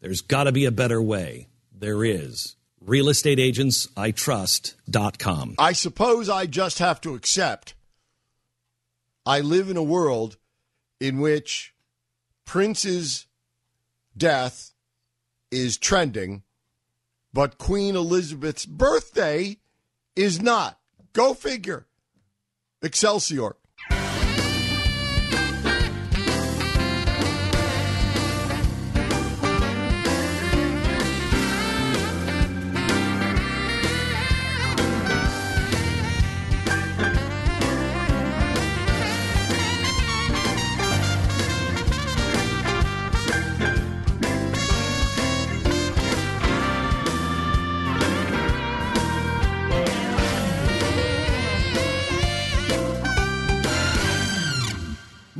There's got to be a better way. There is. RealestateAgentsITrust.com. I suppose I just have to accept I live in a world in which Prince's death is trending, but Queen Elizabeth's birthday is not. Go figure. Excelsior.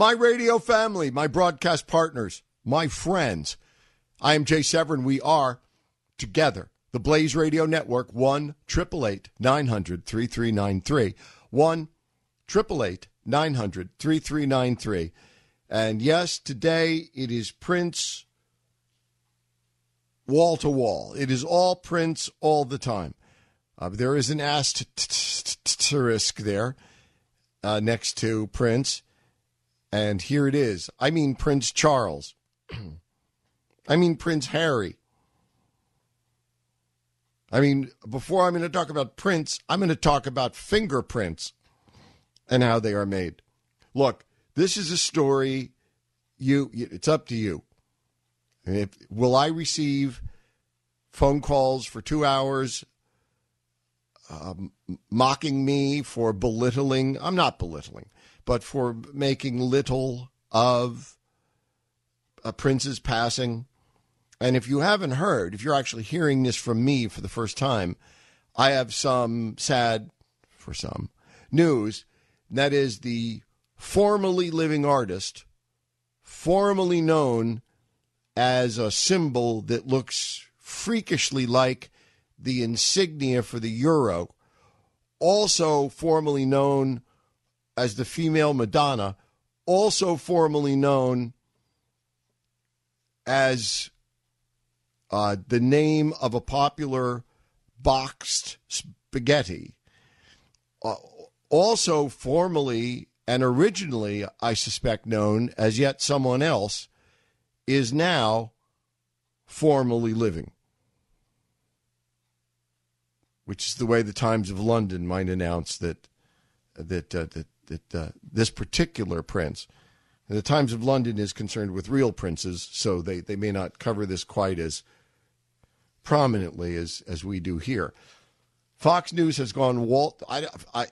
My radio family, my broadcast partners, my friends. I am Jay Severin. We are together. The Blaze Radio Network, 1 900 3393. 1 888 900 3393. And yes, today it is Prince wall to wall. It is all Prince all the time. Uh, there is an asterisk there uh, next to Prince. And here it is. I mean Prince Charles. I mean Prince Harry. I mean, before I'm going to talk about prints, I'm going to talk about fingerprints and how they are made. Look, this is a story. You, it's up to you. If, will I receive phone calls for two hours um, mocking me for belittling? I'm not belittling but for making little of a prince's passing. And if you haven't heard, if you're actually hearing this from me for the first time, I have some sad, for some, news. That is the formerly living artist, formerly known as a symbol that looks freakishly like the insignia for the euro, also formerly known as the female Madonna, also formerly known as uh, the name of a popular boxed spaghetti. Uh, also formerly and originally, I suspect, known as yet someone else, is now formally living. Which is the way the Times of London might announce that that uh, that that uh, this particular prince, the Times of London is concerned with real princes, so they, they may not cover this quite as prominently as, as we do here. Fox News has gone Walt. I, I,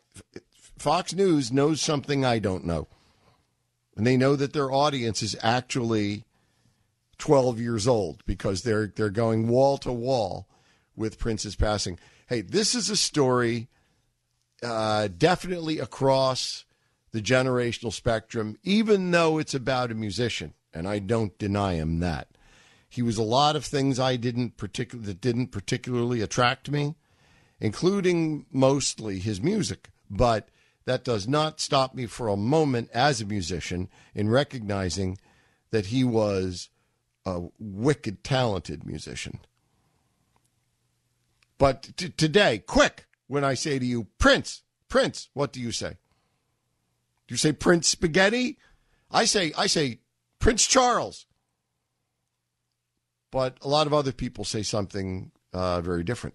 Fox News knows something I don't know, and they know that their audience is actually 12 years old because they're they're going wall to wall with Prince's passing. Hey, this is a story uh, definitely across the generational spectrum, even though it's about a musician, and I don't deny him that. He was a lot of things I didn't particular that didn't particularly attract me, including mostly his music. But that does not stop me for a moment as a musician in recognizing that he was a wicked talented musician. But t- today, quick, when I say to you, Prince, Prince, what do you say? Do you say Prince Spaghetti? I say I say Prince Charles. But a lot of other people say something uh, very different.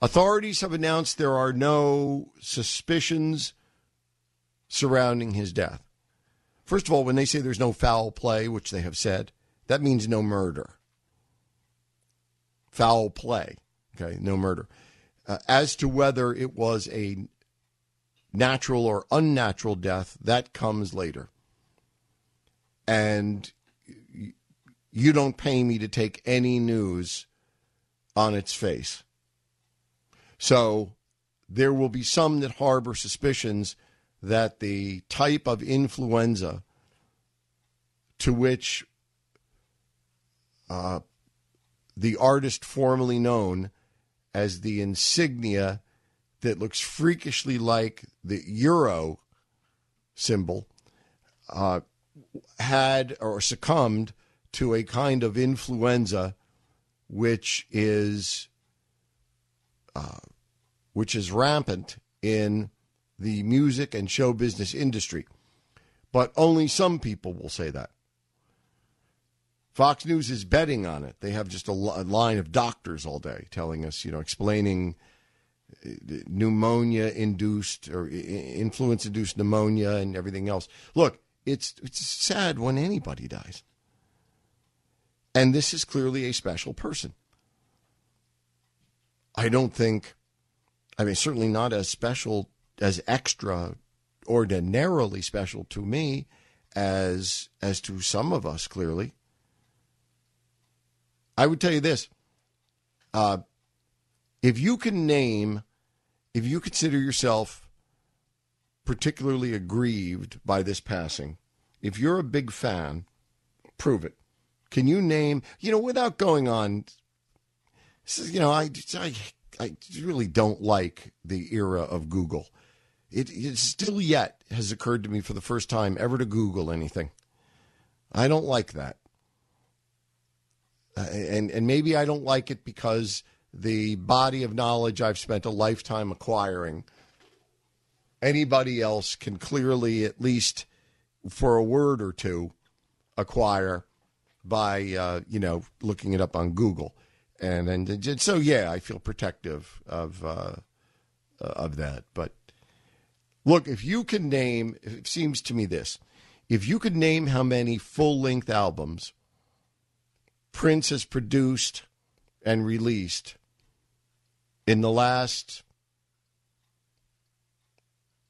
Authorities have announced there are no suspicions surrounding his death. First of all, when they say there's no foul play, which they have said, that means no murder. Foul play, okay, no murder. Uh, as to whether it was a natural or unnatural death, that comes later. And you don't pay me to take any news on its face. So there will be some that harbor suspicions that the type of influenza to which uh, the artist formerly known as the insignia that looks freakishly like the euro symbol uh, had or succumbed to a kind of influenza which is uh, which is rampant in the music and show business industry. But only some people will say that. Fox News is betting on it. They have just a, line of doctors all day telling us, you know, explaining pneumonia induced or influence induced pneumonia and everything else. Look, it's it's sad when anybody dies. And this is clearly a special person. I don't think I mean certainly not as special as extra ordinarily special to me as as to some of us clearly i would tell you this uh, if you can name if you consider yourself particularly aggrieved by this passing if you're a big fan prove it can you name you know without going on you know i i, I really don't like the era of google it, it still yet has occurred to me for the first time ever to Google anything. I don't like that. Uh, and and maybe I don't like it because the body of knowledge I've spent a lifetime acquiring anybody else can clearly at least for a word or two acquire by uh, you know looking it up on Google. And and so yeah I feel protective of uh, of that. But Look, if you can name, it seems to me this, if you could name how many full length albums Prince has produced and released in the last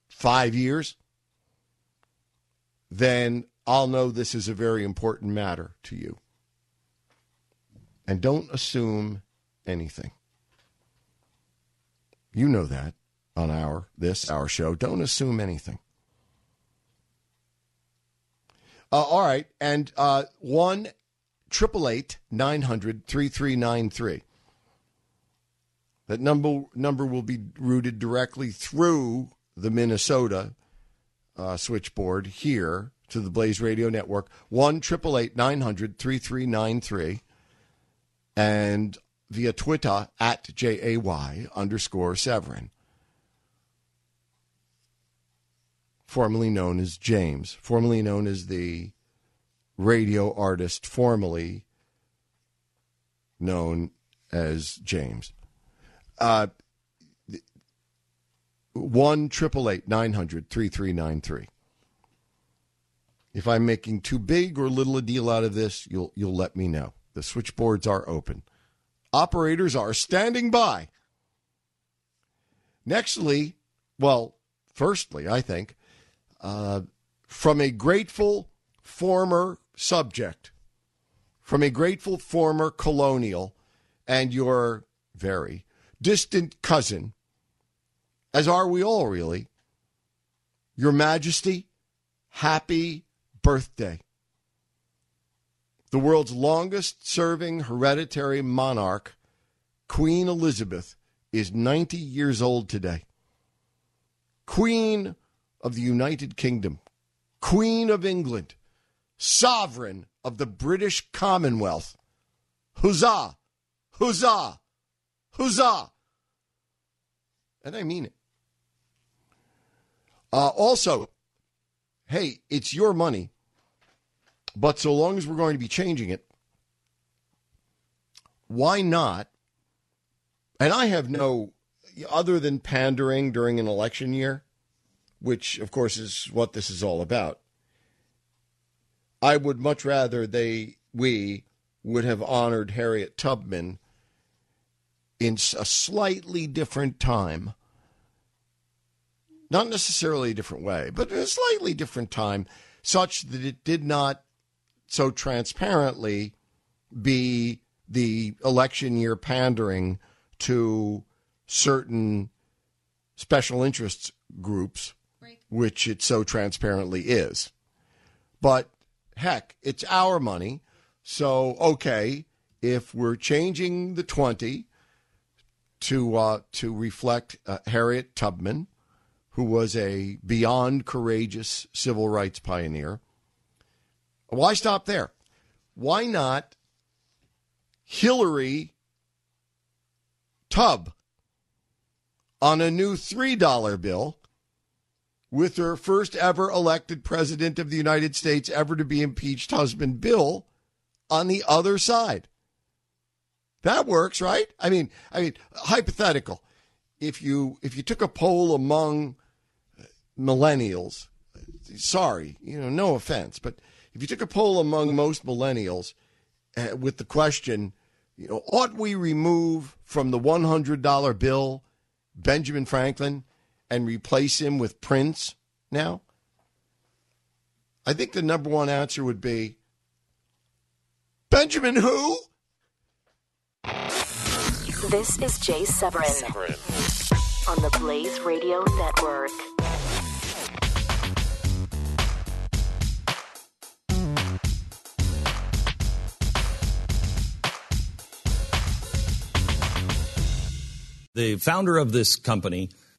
five years, then I'll know this is a very important matter to you. And don't assume anything. You know that on our this our show. Don't assume anything. Uh, all right, and uh, one triple eight nine hundred three three nine three. That number number will be routed directly through the Minnesota uh, switchboard here to the Blaze Radio Network. One triple eight nine hundred three three nine three, and via Twitter at J A Y underscore Severin. formerly known as James, formerly known as the radio artist formerly known as James. Uh, one triple eight nine hundred three three nine three. If I'm making too big or little a deal out of this, you'll you'll let me know. The switchboards are open. Operators are standing by. Nextly, well, firstly, I think uh, from a grateful former subject, from a grateful former colonial, and your very distant cousin, as are we all really, Your Majesty, happy birthday. The world's longest serving hereditary monarch, Queen Elizabeth, is 90 years old today. Queen of the United Kingdom, Queen of England, Sovereign of the British Commonwealth. Huzzah! Huzzah! Huzzah! And I mean it. Uh, also, hey, it's your money, but so long as we're going to be changing it, why not And I have no, other than pandering during an election year, which of course is what this is all about. I would much rather they, we, would have honored Harriet Tubman in a slightly different time. Not necessarily a different way, but a slightly different time, such that it did not so transparently be the election year pandering to certain special interests groups, which it so transparently is. But heck, it's our money. So, okay, if we're changing the 20 to, uh, to reflect uh, Harriet Tubman, who was a beyond courageous civil rights pioneer, why stop there? Why not Hillary Tub on a new $3 bill with her first ever elected president of the United States ever to be impeached husband, Bill, on the other side. That works, right? I mean, I mean, hypothetical. If you if you took a poll among millennials, sorry, you know, no offense, but if you took a poll among most millennials uh, with the question, you know, ought we remove from the $100 bill Benjamin Franklin and replace him with Prince now? I think the number one answer would be Benjamin who? This is Jay Severin, Severin. on the Blaze Radio Network. The founder of this company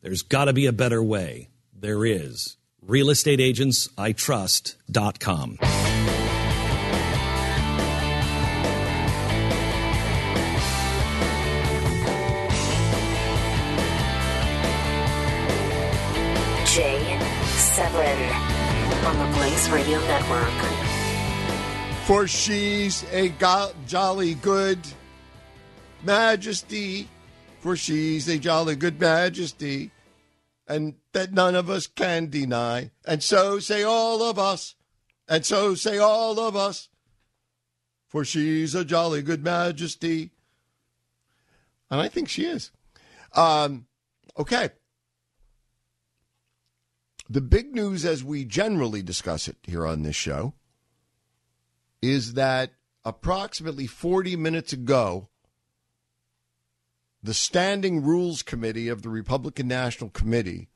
There's got to be a better way. There is. RealestateAgentsITrust.com. Jay Severin on the Blaze Radio Network. For she's a go- jolly good majesty, for she's a jolly good majesty, and that none of us can deny. And so say all of us, and so say all of us, for she's a jolly good majesty. And I think she is. Um, okay. The big news, as we generally discuss it here on this show, is that approximately 40 minutes ago, the Standing Rules Committee of the Republican National Committee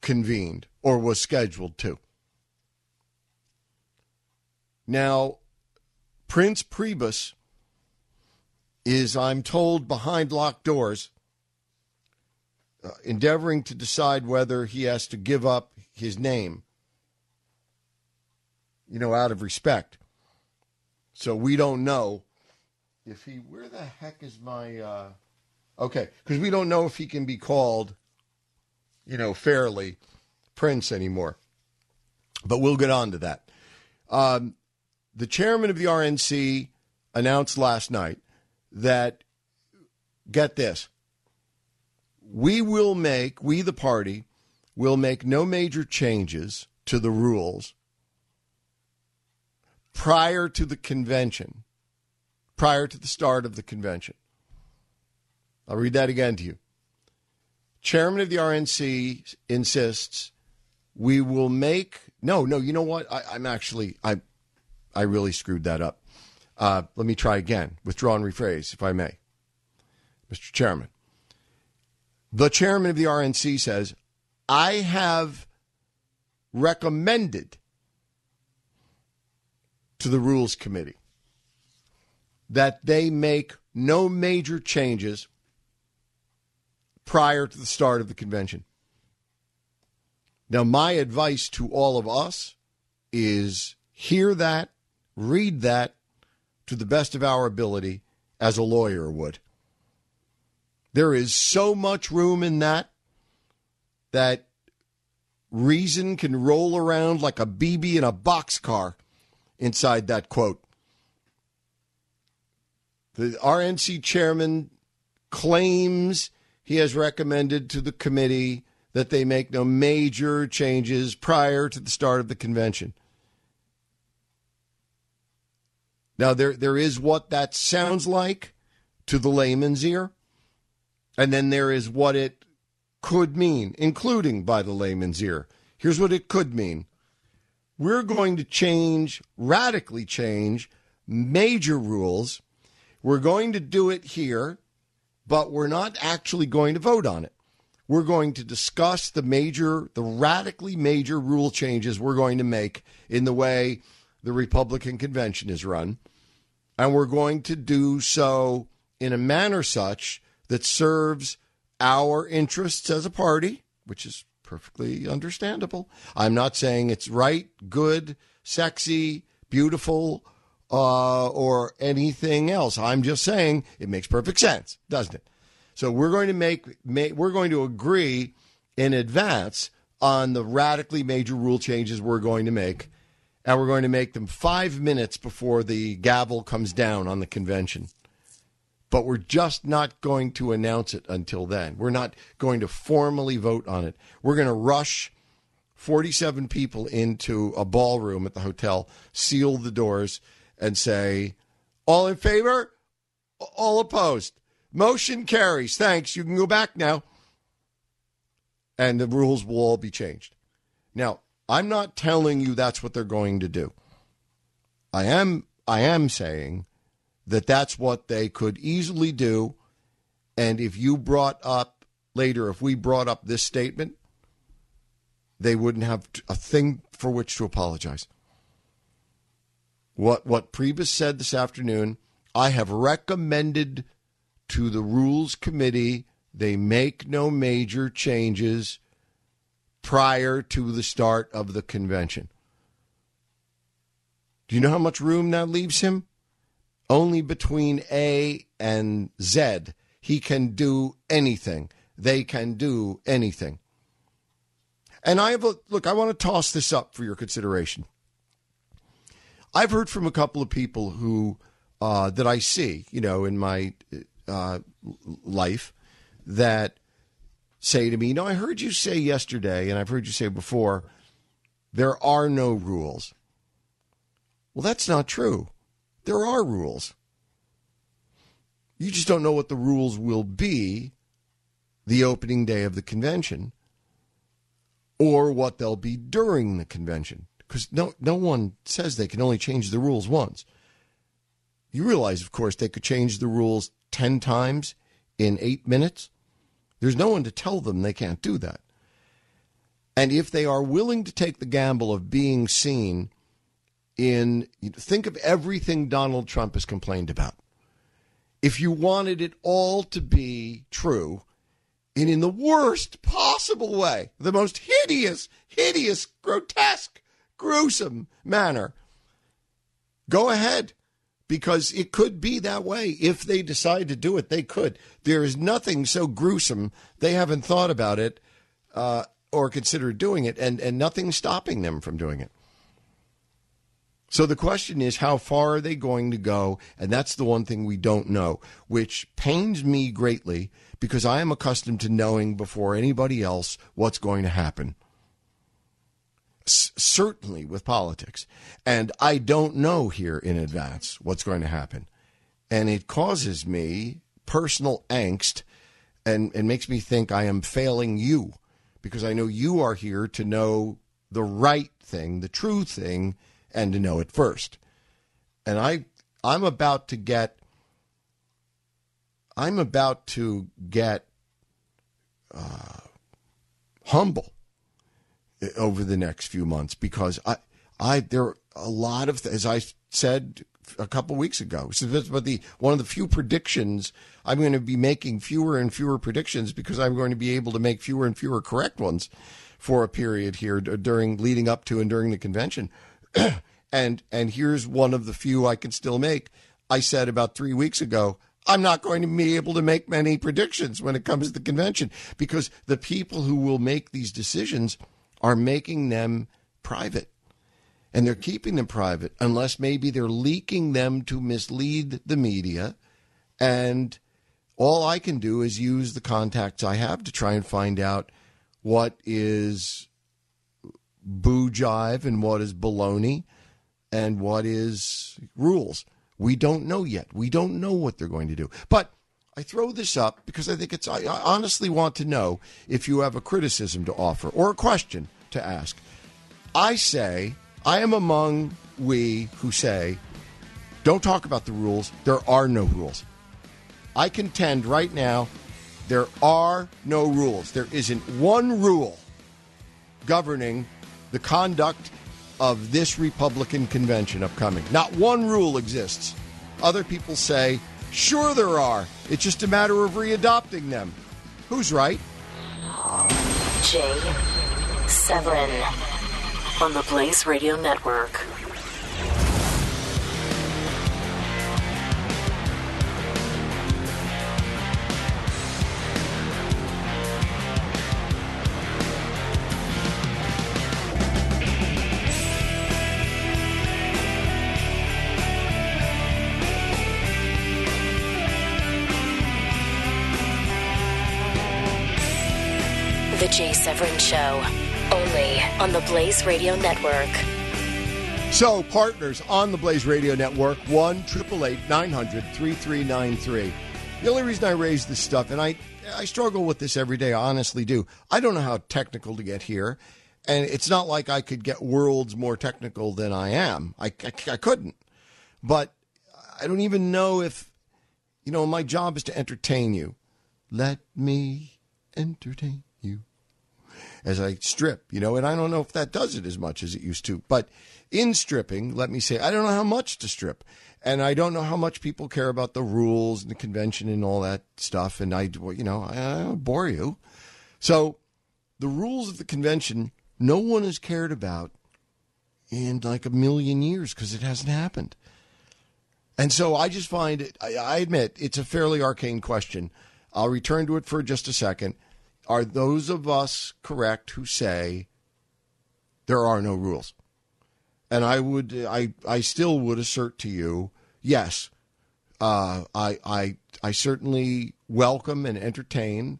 convened or was scheduled to. Now, Prince Priebus is, I'm told, behind locked doors uh, endeavoring to decide whether he has to give up his name, you know, out of respect. So we don't know if he. Where the heck is my. Uh, okay, because we don't know if he can be called, you know, fairly Prince anymore. But we'll get on to that. Um, the chairman of the RNC announced last night that, get this, we will make, we the party, will make no major changes to the rules prior to the convention, prior to the start of the convention. I'll read that again to you. Chairman of the RNC insists we will make no, no. You know what? I, am actually I I really screwed that up. Uh, let me try again. Withdraw and rephrase, if I may. Mr. Chairman, the chairman of the RNC says, I have recommended to the Rules Committee that they make no major changes prior to the start of the convention. Now, my advice to all of us is hear that, read that to the best of our ability as a lawyer would. There is so much room in that that reason can roll around like a BB in a boxcar inside that quote. The RNC chairman claims he has recommended to the committee that they make no major changes prior to the start of the convention. Now there there is what that sounds like to the layman's ear, and then there is what it could mean, including by the layman's ear. Here's what it could mean. We're going to change, radically change major rules. We're going to do it here, but we're not actually going to vote on it. We're going to discuss the major, the radically major rule changes we're going to make in the way the Republican convention is run. And we're going to do so in a manner such that serves our interests as a party, which is perfectly understandable. I'm not saying it's right, good, sexy, beautiful, uh, or anything else. I'm just saying it makes perfect sense, doesn't it? So we're going to make, make we're going to agree in advance on the radically major rule changes we're going to make, and we're going to make them five minutes before the gavel comes down on the convention. But we're just not going to announce it until then. We're not going to formally vote on it. We're going to rush 47 people into a ballroom at the hotel, seal the doors, and say, All in favor? All opposed? Motion carries. Thanks. You can go back now. And the rules will all be changed. Now, I'm not telling you that's what they're going to do. I am I am saying that that's what they could easily do and if you brought up later if we brought up this statement they wouldn't have a thing for which to apologize. What what Priebus said this afternoon, I have recommended to the Rules Committee they make no major changes prior to the start of the convention. Do you know how much room that leaves him? Only between A and Z. He can do anything. They can do anything. And I have a look, I want to toss this up for your consideration. I've heard from a couple of people who uh, that I see, you know, in my uh, life that say to me, "No, I heard you say yesterday, and I've heard you say before, there are no rules." Well, that's not true. There are rules. You just don't know what the rules will be the opening day of the convention or what they'll be during the convention because no no one says they can only change the rules once. You realize, of course, they could change the rules 10 times in eight minutes. There's no one to tell them they can't do that. And if they are willing to take the gamble of being seen in, think of everything Donald Trump has complained about. If you wanted it all to be true, and in the worst possible way, the most hideous, hideous, grotesque, gruesome manner, go ahead because it could be that way. If they decide to do it, they could. There is nothing so gruesome they haven't thought about it uh, or considered doing it, and, and nothing stopping them from doing it. So the question is, how far are they going to go? And that's the one thing we don't know, which pains me greatly because I am accustomed to knowing before anybody else what's going to happen certainly with politics. And I don't know here in advance what's going to happen. And it causes me personal angst and, and makes me think I am failing you because I know you are here to know the right thing, the true thing, and to know it first. and I I'm about to get I'm about to get uh, humble over the next few months because I I there are a lot of as I said a couple weeks ago. But the one of the few predictions I'm going to be making fewer and fewer predictions because I'm going to be able to make fewer and fewer correct ones for a period here during leading up to and during the convention. and and here's one of the few I can still make. I said about three weeks ago, I'm not going to be able to make many predictions when it comes to the convention because the people who will make these decisions are making them private and they're keeping them private unless maybe they're leaking them to mislead the media. And all I can do is use the contacts I have to try and find out what is boo jive and what is baloney and what is rules. We don't know yet. We don't know what they're going to do. But I throw this up because I think it's, I honestly want to know if you have a criticism to offer or a question to ask. I say I am among we who say, don't talk about the rules. There are no rules. I contend right now, there are no rules. There isn't one rule governing the conduct of this Republican convention upcoming. Not one rule exists. Other people say, sure there are. It's just a matter of readopting them. Who's right? Jay Severin on the Blaze Radio Network. Show only on the Blaze Radio Network. So, partners on the Blaze Radio Network, 1 888 900 3393. The only reason I raise this stuff, and I, I struggle with this every day, I honestly do. I don't know how technical to get here. And it's not like I could get worlds more technical than I am. I, I, I couldn't. But I don't even know if, you know, my job is to entertain you. Let me entertain as I strip, you know, and I don't know if that does it as much as it used to. But in stripping, let me say, I don't know how much to strip. And I don't know how much people care about the rules and the convention and all that stuff. And I, you know, I, I bore you. So the rules of the convention, no one has cared about in like a million years because it hasn't happened. And so I just find it, I, I admit, it's a fairly arcane question. I'll return to it for just a second are those of us correct who say there are no rules? And I would, I, I still would assert to you, yes, uh, I, I, I certainly welcome and entertain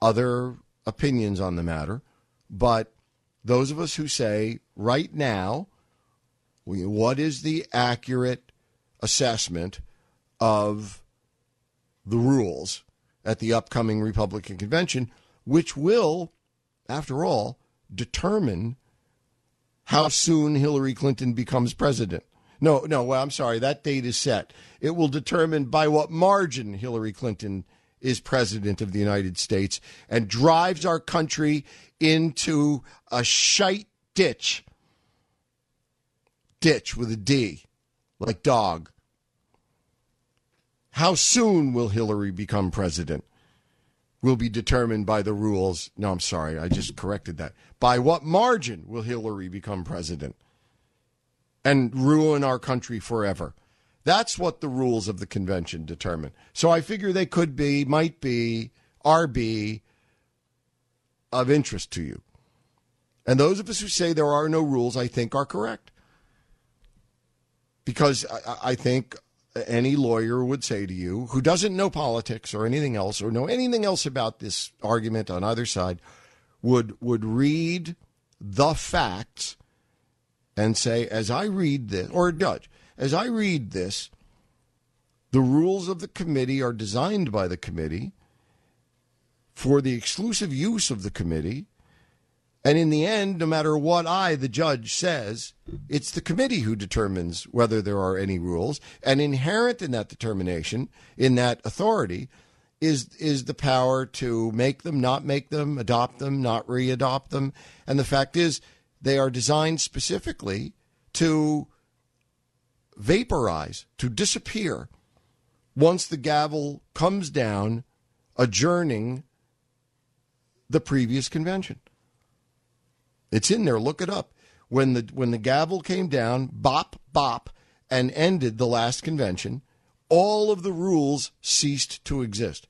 other opinions on the matter, but those of us who say right now, what is the accurate assessment of the rules at the upcoming Republican convention, which will, after all, determine how soon Hillary Clinton becomes president. No, no, well, I'm sorry, that date is set. It will determine by what margin Hillary Clinton is president of the United States and drives our country into a shite ditch. Ditch with a D, like dog. How soon will Hillary become president? Will be determined by the rules. No, I'm sorry, I just corrected that. By what margin will Hillary become president and ruin our country forever? That's what the rules of the convention determine. So I figure they could be, might be, are be of interest to you. And those of us who say there are no rules, I think, are correct. Because I, I think any lawyer would say to you who doesn't know politics or anything else or know anything else about this argument on either side would would read the facts and say as I read this or judge as I read this the rules of the committee are designed by the committee for the exclusive use of the committee And in the end, no matter what I, the judge, says, it's the committee who determines whether there are any rules. And inherent in that determination, in that authority, is is the power to make them, not make them, adopt them, not readopt them. And the fact is, they are designed specifically to vaporize, to disappear once the gavel comes down, adjourning the previous convention. It's in there. Look it up. When the when the gavel came down, bop bop, and ended the last convention, all of the rules ceased to exist.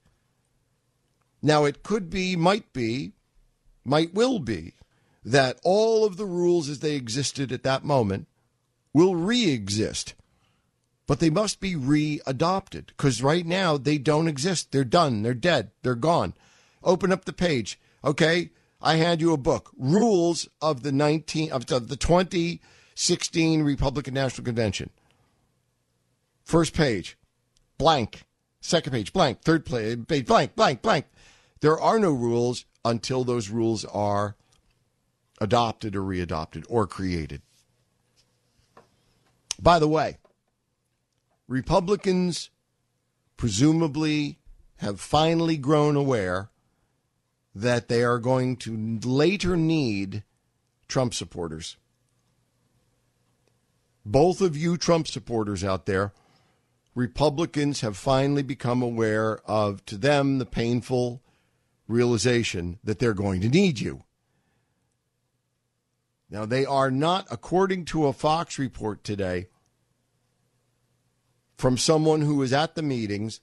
Now it could be, might be, might will be that all of the rules as they existed at that moment will re-exist. But they must be re-adopted because right now they don't exist. They're done. They're dead. They're gone. Open up the page. Okay, I hand you a book, Rules of the 19 of the 2016 Republican National Convention. First page, blank. Second page, blank. Third page, blank, blank, blank. There are no rules until those rules are adopted or readopted or created. By the way, Republicans presumably have finally grown aware that they are going to later need Trump supporters. Both of you Trump supporters out there, Republicans have finally become aware of, to them, the painful realization that they're going to need you. Now, they are not, according to a Fox report today from someone who was at the meetings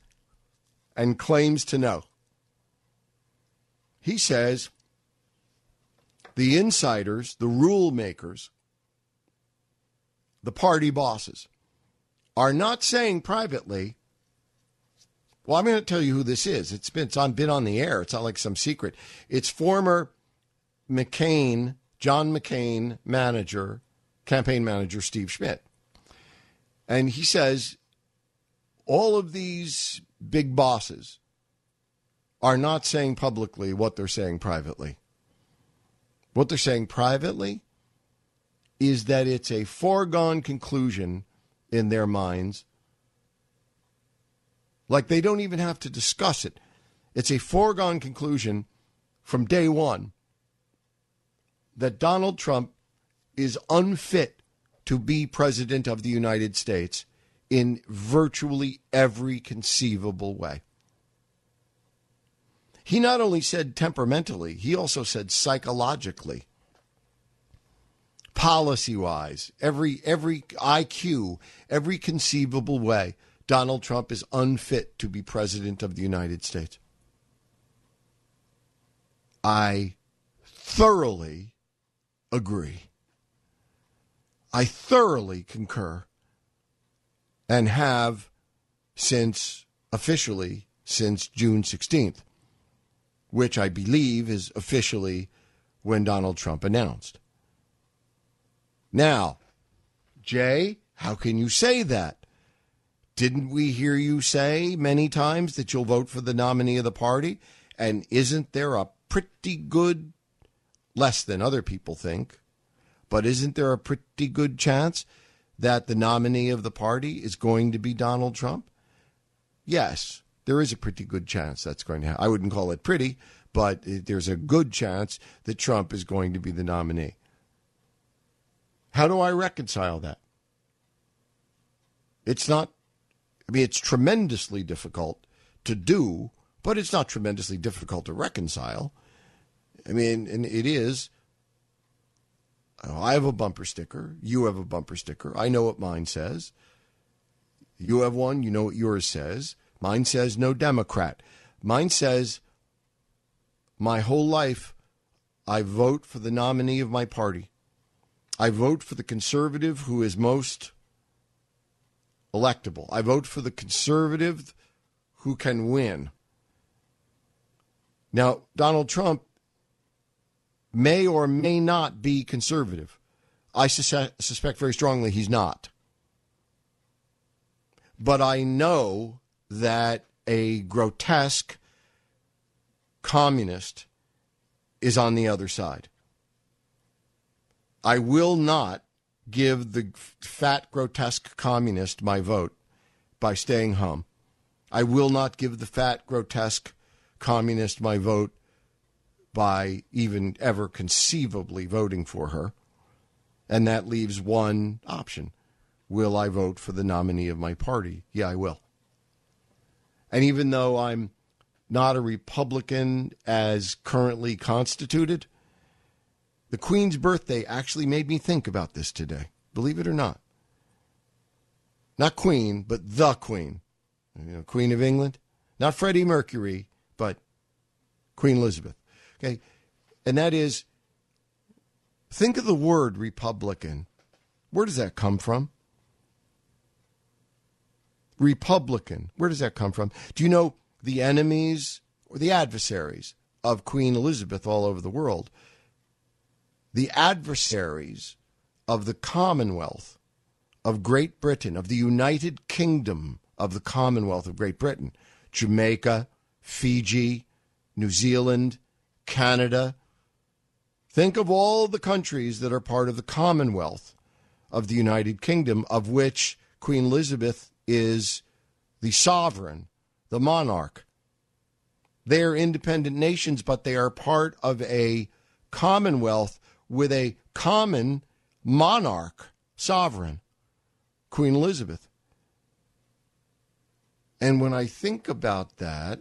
and claims to know. He says the insiders, the rule makers, the party bosses, are not saying privately, well, I'm going to tell you who this is. It's been, it's on, been on the air. It's not like some secret. It's former McCain, John McCain manager, campaign manager Steve Schmidt. And he says all of these big bosses are not saying publicly what they're saying privately. What they're saying privately is that it's a foregone conclusion in their minds. Like they don't even have to discuss it. It's a foregone conclusion from day one that Donald Trump is unfit to be president of the United States in virtually every conceivable way. He not only said temperamentally, he also said psychologically, policy wise, every every IQ, every conceivable way, Donald Trump is unfit to be president of the United States. I thoroughly agree. I thoroughly concur and have since officially since June 16th which I believe is officially when Donald Trump announced. Now, Jay, how can you say that? Didn't we hear you say many times that you'll vote for the nominee of the party? And isn't there a pretty good, less than other people think, but isn't there a pretty good chance that the nominee of the party is going to be Donald Trump? Yes there is a pretty good chance that's going to happen. I wouldn't call it pretty, but there's a good chance that Trump is going to be the nominee. How do I reconcile that? It's not, I mean, it's tremendously difficult to do, but it's not tremendously difficult to reconcile. I mean, and it is. I have a bumper sticker. You have a bumper sticker. I know what mine says. You have one. You know what yours says. Mine says no Democrat. Mine says my whole life I vote for the nominee of my party. I vote for the conservative who is most electable. I vote for the conservative who can win. Now, Donald Trump may or may not be conservative. I sus- suspect very strongly he's not. But I know that a grotesque communist is on the other side. I will not give the fat, grotesque communist my vote by staying home. I will not give the fat, grotesque communist my vote by even ever conceivably voting for her. And that leaves one option. Will I vote for the nominee of my party? Yeah, I will. And even though I'm not a Republican as currently constituted, the Queen's birthday actually made me think about this today, believe it or not. Not Queen, but the Queen. You know, Queen of England. Not Freddie Mercury, but Queen Elizabeth. Okay. And that is think of the word Republican. Where does that come from? Republican. Where does that come from? Do you know the enemies or the adversaries of Queen Elizabeth all over the world? The adversaries of the Commonwealth of Great Britain, of the United Kingdom of the Commonwealth of Great Britain, Jamaica, Fiji, New Zealand, Canada. Think of all the countries that are part of the Commonwealth of the United Kingdom, of which Queen Elizabeth is the sovereign, the monarch. They are independent nations, but they are part of a commonwealth with a common monarch, sovereign, Queen Elizabeth. And when I think about that,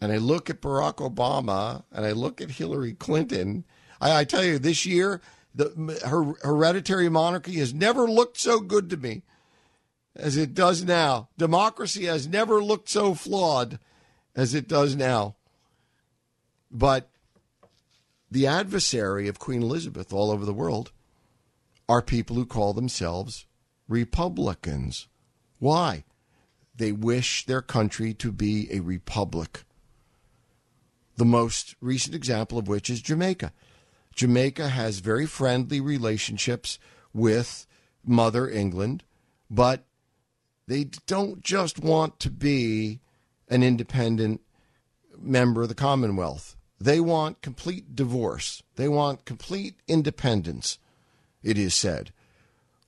and I look at Barack Obama and I look at Hillary Clinton, I, I tell you, this year, the her hereditary monarchy has never looked so good to me as it does now. Democracy has never looked so flawed as it does now. But the adversary of Queen Elizabeth all over the world are people who call themselves Republicans. Why? They wish their country to be a republic the most recent example of which is Jamaica. Jamaica has very friendly relationships with Mother England, but they don't just want to be an independent member of the Commonwealth. They want complete divorce. They want complete independence, it is said.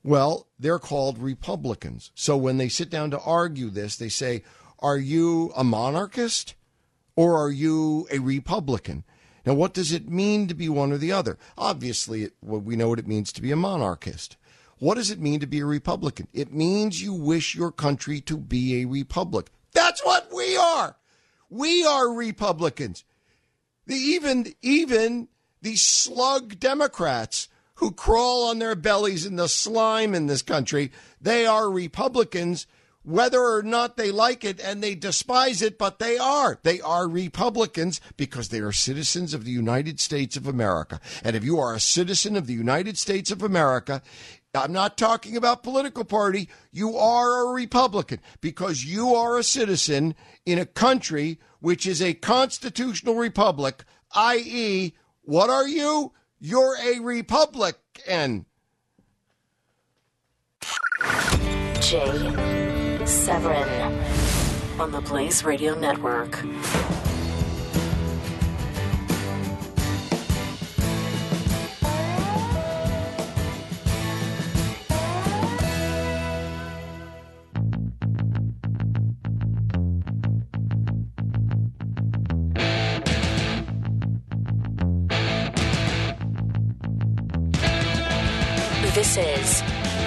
Well, they're called Republicans. So when they sit down to argue this, they say, Are you a monarchist? or are you a Republican? Now, what does it mean to be one or the other? Obviously, we know what it means to be a monarchist. What does it mean to be a Republican? It means you wish your country to be a republic. That's what we are. We are Republicans. The, even even the slug Democrats who crawl on their bellies in the slime in this country, they are Republicans whether or not they like it and they despise it, but they are. They are Republicans because they are citizens of the United States of America. And if you are a citizen of the United States of America, I'm not talking about political party. You are a Republican because you are a citizen in a country which is a constitutional republic, i.e., what are you? You're a Republican. Jay Severin on the Blaze Radio Network.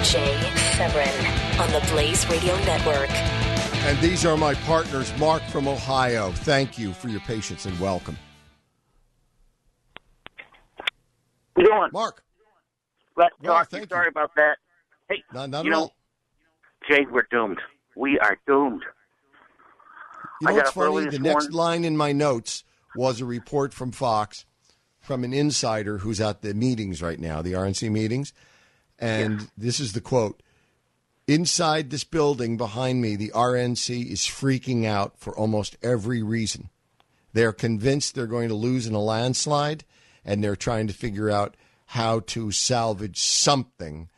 Jay Severin on the Blaze Radio Network. And these are my partners, Mark from Ohio. Thank you for your patience and welcome. How you doing? Mark. Let's Well, talk. thank Sorry you. about that. Hey, Not, not you at know, all. Jay, we're doomed. We are doomed. You know I what's got up early funny? this The next morning. line in my notes was a report from Fox from an insider who's at the meetings right now, the RNC meetings. And this is the quote Inside this building behind me, the RNC is freaking out for almost every reason. They're convinced they're going to lose in a landslide, and they're trying to figure out how to salvage something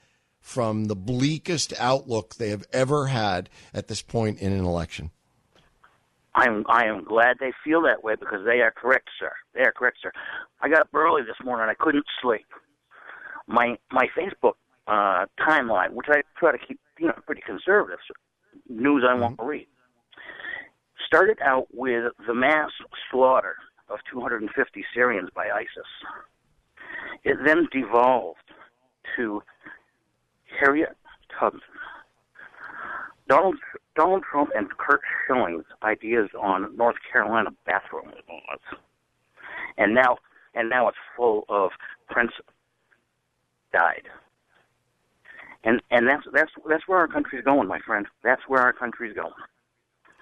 from the bleakest outlook they have ever had at this point in an election. I'm I am glad they feel that way because they are correct, sir. They are correct, sir. I got up early this morning. I couldn't sleep. my my Facebook uh, timeline, which I try to keep you know pretty conservative, so news I want to read, started out with the mass slaughter of 250 Syrians by ISIS. It then devolved to Harriet Tubman, Donald Donald Trump, and Curt Schilling's ideas on North Carolina bathroom laws, and now and now it's full of Prince died. And and that's that's that's where our country's going, my friend. That's where our country's going.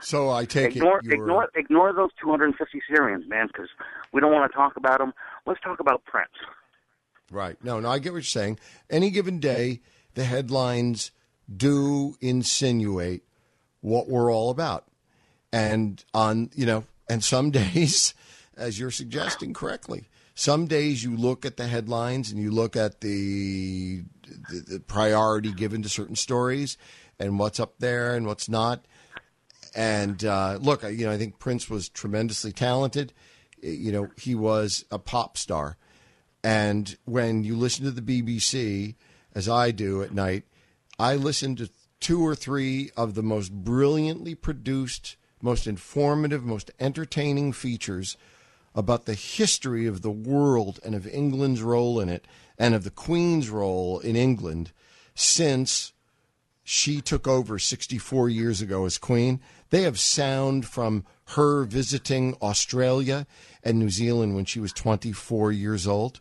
So I take ignore, it ignore, were, ignore those 250 Syrians, man, because we don't want to talk about them. Let's talk about Prince. right. No, no, I get what you're saying. Any given day, the headlines do insinuate what we're all about, and on you know, and some days, as you're suggesting correctly, some days you look at the headlines and you look at the the, the priority given to certain stories and what's up there and what's not. And uh, look, you know, I think Prince was tremendously talented. You know, he was a pop star. And when you listen to the BBC, as I do at night, I listen to two or three of the most brilliantly produced, most informative, most entertaining features about the history of the world and of England's role in it and of the Queen's role in England since she took over 64 years ago as queen. They have sound from her visiting Australia and New Zealand when she was 24 years old.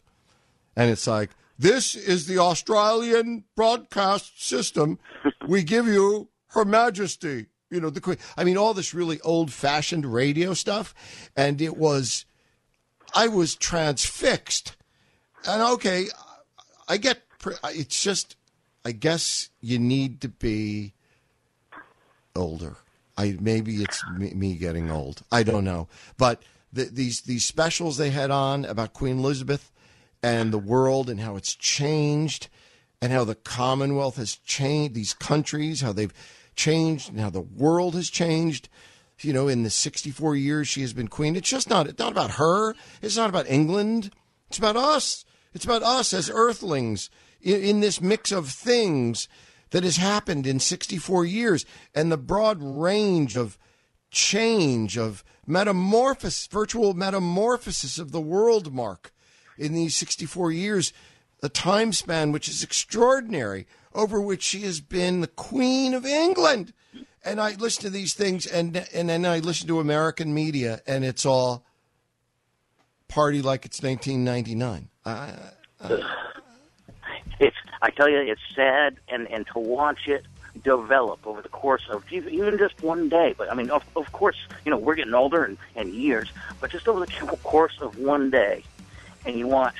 And it's like, this is the Australian broadcast system. We give you Her Majesty, you know, the Queen. I mean, all this really old fashioned radio stuff. And it was, I was transfixed. And okay, I get, it's just, I guess you need to be older. I maybe it's me, getting old. I don't know, but the, these these specials they had on about Queen Elizabeth and the world and how it's changed and how the Commonwealth has changed. These countries, how they've changed, and how the world has changed. You know, in the 64 years she has been queen, it's just not it's not about her. It's not about England. It's about us. It's about us as Earthlings in, in this mix of things that has happened in 64 years and the broad range of change of metamorphosis, virtual metamorphosis of the world, Mark, in these 64 years, a time span which is extraordinary, over which she has been the Queen of England. And I listen to these things, and and then I listen to American media, and it's all party like it's 1999. I, I, It's I tell you, it's sad, and and to watch it develop over the course of even just one day. But I mean, of of course, you know, we're getting older and, and years, but just over the course of one day, and you watch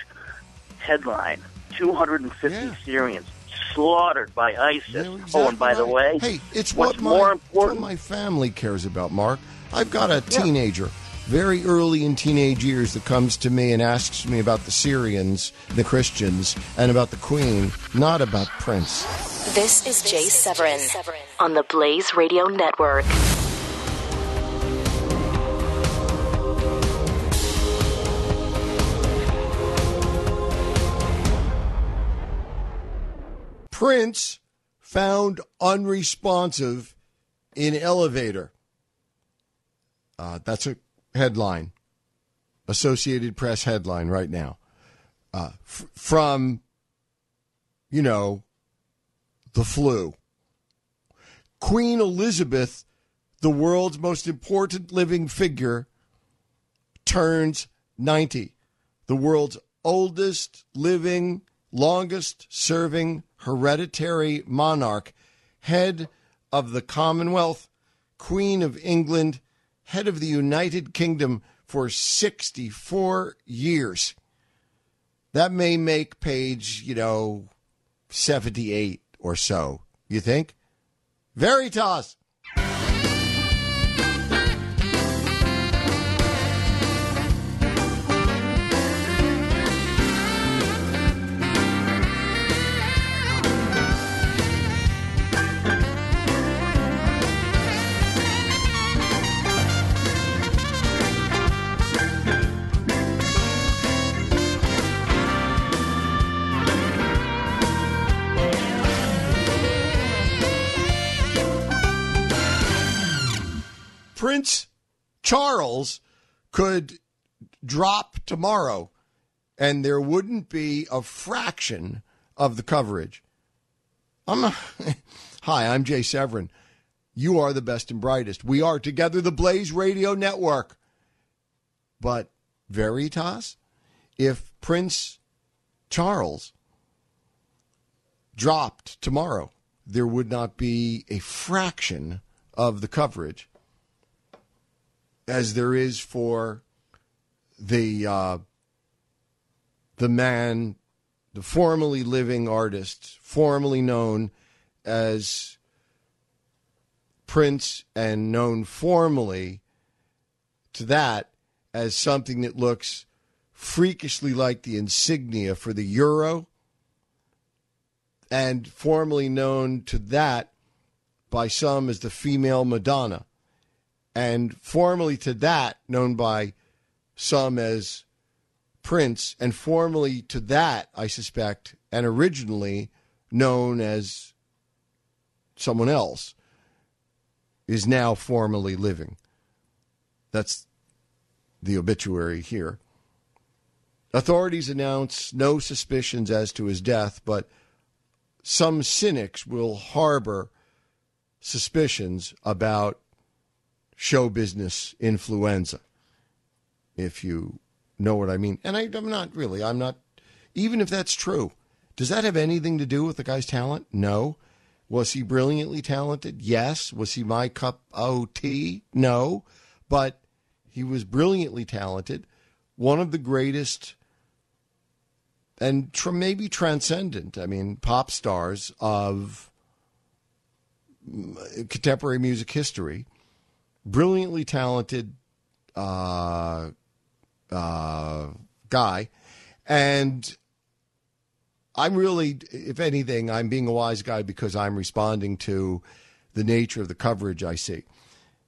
headline: 250 Yeah. Syrians slaughtered by ISIS. Yeah, oh, and by the way, hey, it's what's what my, more important? my family cares about, Mark. I've got a teenager, very early in teenage years, that comes to me and asks me about the Syrians, the Christians, and about the Queen, not about Prince. This is Jay Severin on the Blaze Radio Network. Prince found unresponsive in elevator. Uh, that's a headline, Associated Press headline right now. Uh, f- from, you know, the flu. Queen Elizabeth, the world's most important living figure, turns 90. The world's oldest living, longest serving hereditary monarch, head of the Commonwealth, Queen of England, head of the United Kingdom for 64 years. That may make page, you know, 78 or so. You think? Veritas. Prince Charles could drop tomorrow and there wouldn't be a fraction of the coverage. I'm a, Hi, I'm Jay Severin. You are the best and brightest. We are together the Blaze Radio Network. But Veritas, if Prince Charles dropped tomorrow, there would not be a fraction of the coverage as there is for the uh, the man, the formerly living artist, formerly known as Prince and known formally to that as something that looks freakishly like the insignia for the euro and formerly known to that by some as the female Madonna and formerly to that known by some as Prince and formerly to that I suspect and originally known as someone else is now formally living. That's the obituary here. Authorities announce no suspicions as to his death, but some cynics will harbor suspicions about show business influenza, if you know what I mean. And I, am not really, I'm not, even if that's true, does that have anything to do with the guy's talent? No. Was he brilliantly talented? Yes. Was he my cup of tea? No. But he was brilliantly talented, one of the greatest and tr- maybe transcendent, I mean, pop stars of contemporary music history. Brilliantly talented uh, uh, guy. And I'm really, if anything, I'm being a wise guy because I'm responding to the nature of the coverage I see.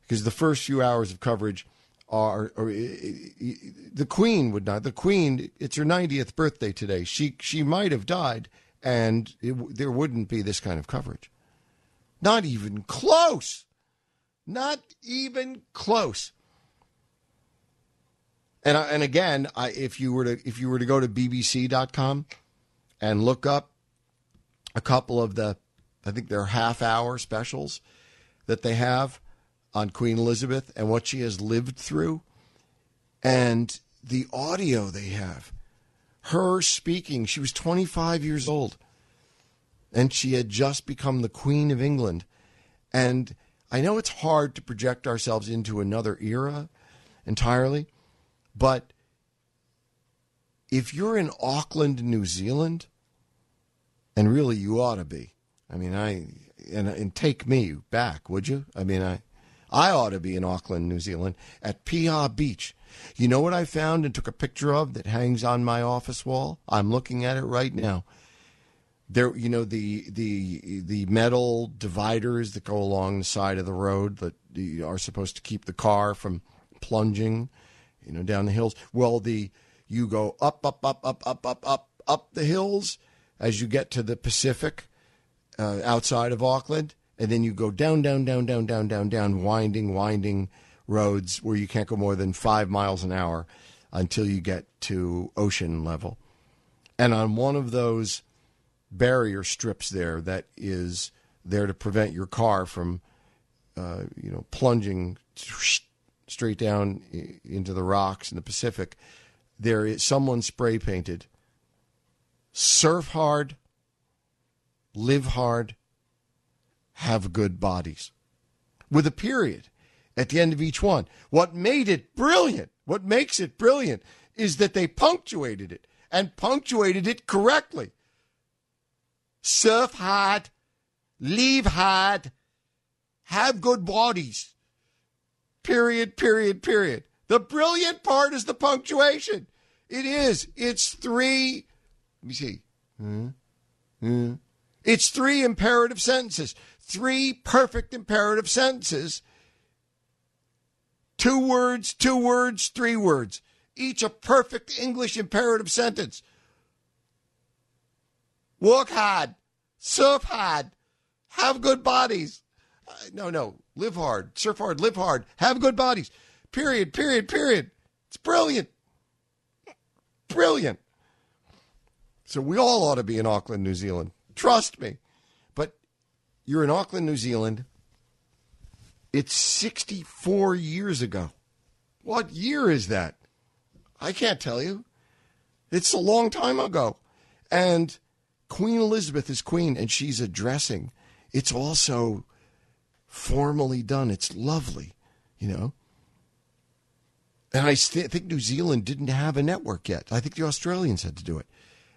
Because the first few hours of coverage are, the Queen would not. The Queen, it's her 90th birthday today. She she might have died, and it, there wouldn't be this kind of coverage. Not even close. Not even close. And I, and again, I, if you were to if you were to go to BBC.com and look up a couple of the, I think they're half hour specials that they have on Queen Elizabeth and what she has lived through and the audio they have. Her speaking, she was 25 years old and she had just become the Queen of England. And I know it's hard to project ourselves into another era entirely, but if you're in Auckland, New Zealand, and really you ought to be. I mean, I and and take me back, would you? I mean, I I ought to be in Auckland, New Zealand, at Piha Beach. You know what I found and took a picture of that hangs on my office wall? I'm looking at it right now. There, you know the the the metal dividers that go along the side of the road that are supposed to keep the car from plunging, you know, down the hills. Well, the you go up, up, up, up, up, up, up, up the hills as you get to the Pacific uh, outside of Auckland, and then you go down, down, down, down, down, down, down, winding, winding roads where you can't go more than five miles an hour until you get to ocean level. And on one of those barrier strips there that is there to prevent your car from, uh, you know, plunging straight down into the rocks in the Pacific, there is someone spray painted surf hard, live hard, have good bodies. With a period at the end of each one. What made it brilliant, what makes it brilliant, is that they punctuated it and punctuated it correctly. Surf hard, live hard, have good bodies. Period, period, period. The brilliant part is the punctuation. It is. It's three. Let me see. Mm-hmm. It's three imperative sentences. Three perfect imperative sentences. Two words, two words, three words. Each a perfect English imperative sentence. Work hard, surf hard, have good bodies. Uh, no, no. Live hard, surf hard, live hard, have good bodies. Period, period, period. It's brilliant. Brilliant. So we all ought to be in Auckland, New Zealand. Trust me. But you're in Auckland, New Zealand. It's 64 years ago. What year is that? I can't tell you. It's a long time ago. And Queen Elizabeth is queen and she's addressing. It's also formally done. It's lovely, you know. And I st- think New Zealand didn't have a network yet. I think the Australians had to do it.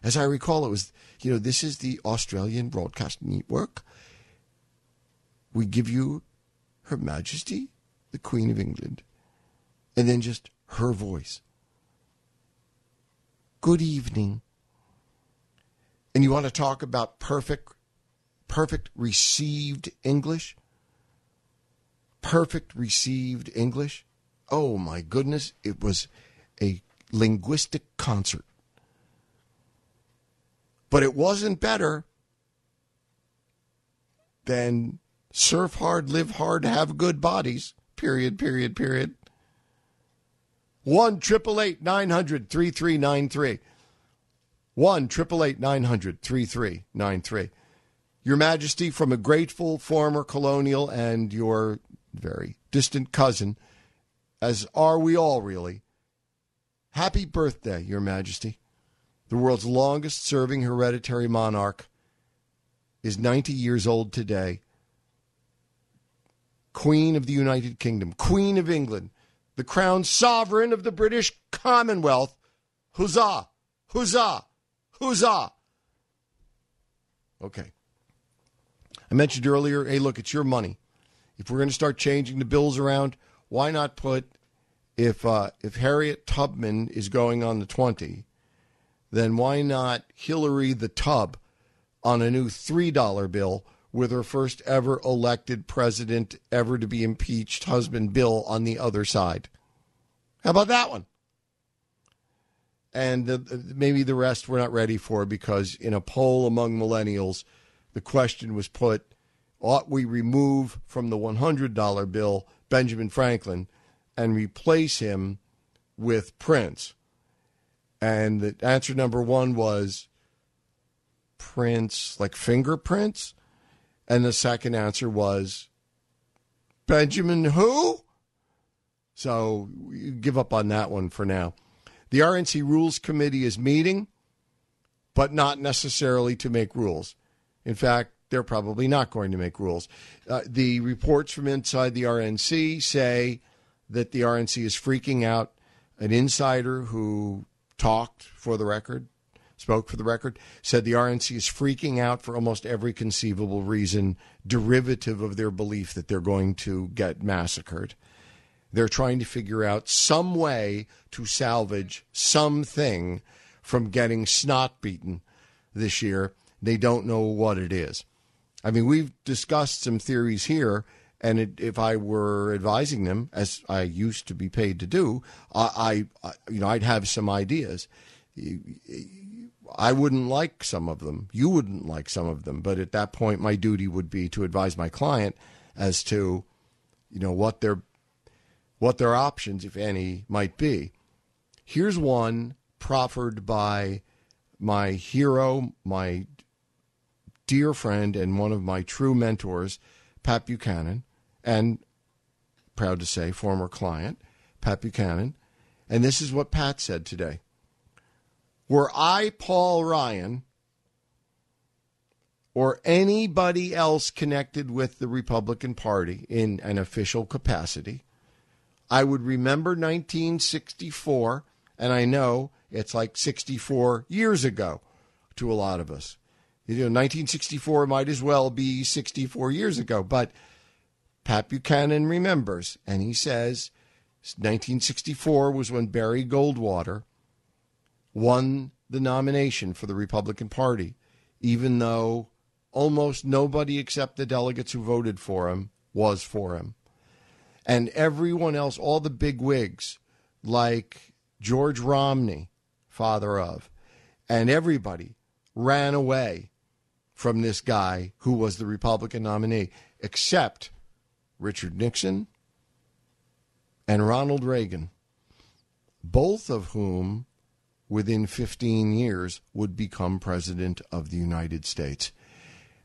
As I recall, it was, you know, this is the Australian Broadcasting Network. We give you Her Majesty, the Queen of England, and then just her voice. Good evening. And you want to talk about perfect, perfect received English? Perfect received English? Oh my goodness, it was a linguistic concert. But it wasn't better than surf hard, live hard, have good bodies. Period, period, period. 1 900 3393. 1 900 3393. Your Majesty, from a grateful former colonial and your very distant cousin, as are we all really, happy birthday, Your Majesty. The world's longest serving hereditary monarch is 90 years old today. Queen of the United Kingdom, Queen of England, the crown sovereign of the British Commonwealth. Huzzah! Huzzah! Huzzah! Okay. I mentioned earlier, hey, look, it's your money. If we're going to start changing the bills around, why not put if uh, if Harriet Tubman is going on the twenty, then why not Hillary the Tub on a new three dollar bill with her first ever elected president ever to be impeached husband Bill on the other side? How about that one? And uh, maybe the rest we're not ready for because in a poll among millennials, the question was put ought we remove from the $100 bill Benjamin Franklin and replace him with Prince? And the answer number one was Prince, like fingerprints. And the second answer was Benjamin who? So give up on that one for now. The RNC Rules Committee is meeting, but not necessarily to make rules. In fact, they're probably not going to make rules. Uh, the reports from inside the RNC say that the RNC is freaking out. An insider who talked for the record, spoke for the record, said the RNC is freaking out for almost every conceivable reason derivative of their belief that they're going to get massacred. They're trying to figure out some way to salvage something from getting snot beaten this year. They don't know what it is. I mean, we've discussed some theories here, and it, if I were advising them, as I used to be paid to do, I, I, you know, I'd have some ideas. I wouldn't like some of them. You wouldn't like some of them, but at that point, my duty would be to advise my client as to, you know, what their what their options, if any, might be. Here's one proffered by my hero, my dear friend, and one of my true mentors, Pat Buchanan, and proud to say, former client, Pat Buchanan. And this is what Pat said today. Were I Paul Ryan or anybody else connected with the Republican Party in an official capacity, I would remember 1964, and I know it's like 64 years ago to a lot of us. You know, 1964 might as well be 64 years ago, but Pat Buchanan remembers, and he says 1964 was when Barry Goldwater won the nomination for the Republican Party, even though almost nobody except the delegates who voted for him was for him and everyone else, all the big wigs, like George Romney, father of, and everybody ran away from this guy who was the Republican nominee, except Richard Nixon and Ronald Reagan, both of whom within 15 years would become president of the United States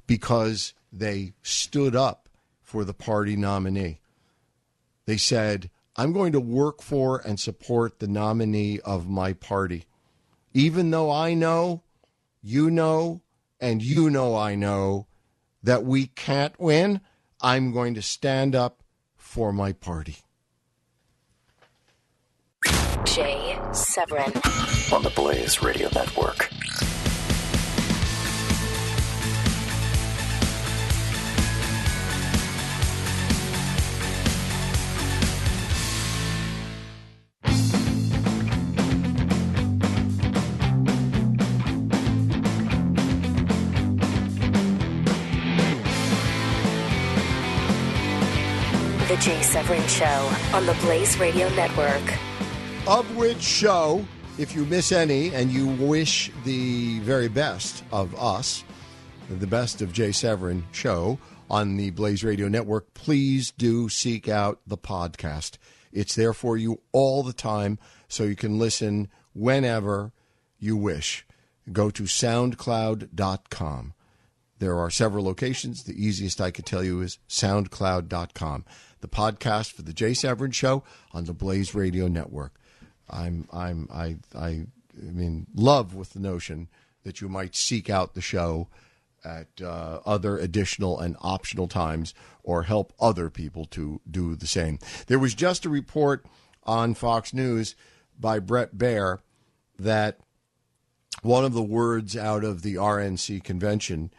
because they stood up for the party nominee. They said, I'm going to work for and support the nominee of my party. Even though I know, you know, and you know I know that we can't win, I'm going to stand up for my party. Jay Severin on the Blaze Radio Network. Jay Severin Show on the Blaze Radio Network. Of which show, if you miss any and you wish the very best of us, the best of Jay Severin show on the Blaze Radio Network, please do seek out the podcast. It's there for you all the time, so you can listen whenever you wish. Go to soundcloud.com. There are several locations. The easiest I could tell you is soundcloud.com. The podcast for the Jay Severin Show on the Blaze Radio Network. I'm I'm I I I mean love with the notion that you might seek out the show at uh, other additional and optional times or help other people to do the same. There was just a report on Fox News by Bret Baier that one of the words out of the RNC convention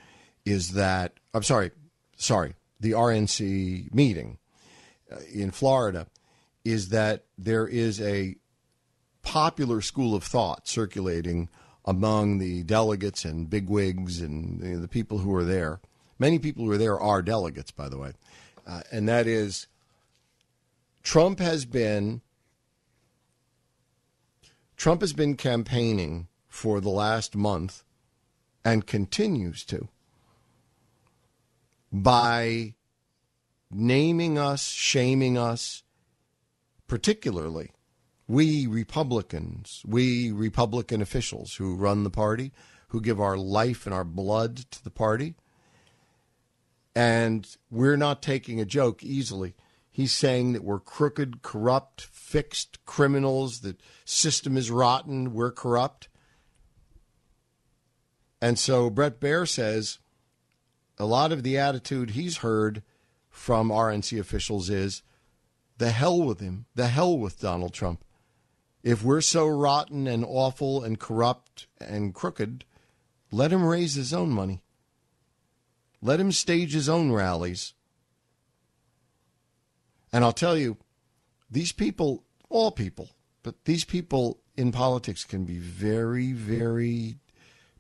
is that I'm sorry, sorry, the RNC meeting in Florida is that there is a popular school of thought circulating among the delegates and bigwigs and you know, the people who are there. Many people who are there are delegates, by the way, uh, and that is Trump has been Trump has been campaigning for the last month and continues to by naming us, shaming us, particularly we Republicans, we Republican officials who run the party, who give our life and our blood to the party. And we're not taking a joke easily. He's saying that we're crooked, corrupt, fixed criminals, that system is rotten, we're corrupt. And so Bret Baier says a lot of the attitude he's heard from RNC officials is the hell with him, the hell with Donald Trump. If we're so rotten and awful and corrupt and crooked, let him raise his own money. Let him stage his own rallies. And I'll tell you, these people, all people, but these people in politics can be very, very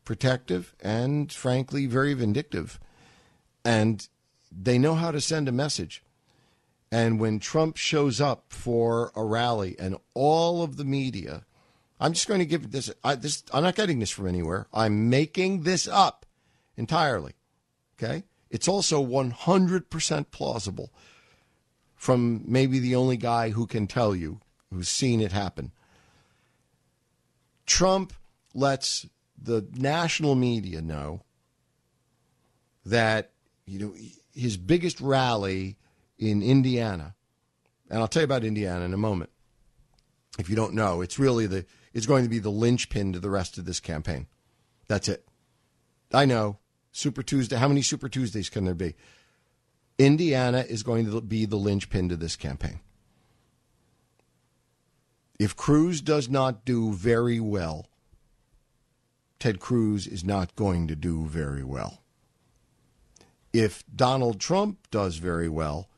protective and, frankly, very vindictive. And they know how to send a message. And when Trump shows up for a rally and all of the media, I'm just going to give this, I, this, I'm not getting this from anywhere. I'm making this up entirely. Okay? It's also 100% plausible from maybe the only guy who can tell you who's seen it happen. Trump lets the national media know that you know his biggest rally in Indiana, and I'll tell you about Indiana in a moment. If you don't know, it's really the it's going to be the linchpin to the rest of this campaign. That's it. I know. Super Tuesday. How many Super Tuesdays can there be? Indiana is going to be the linchpin to this campaign. If Cruz does not do very well, Ted Cruz is not going to do very well. If Donald Trump does very well,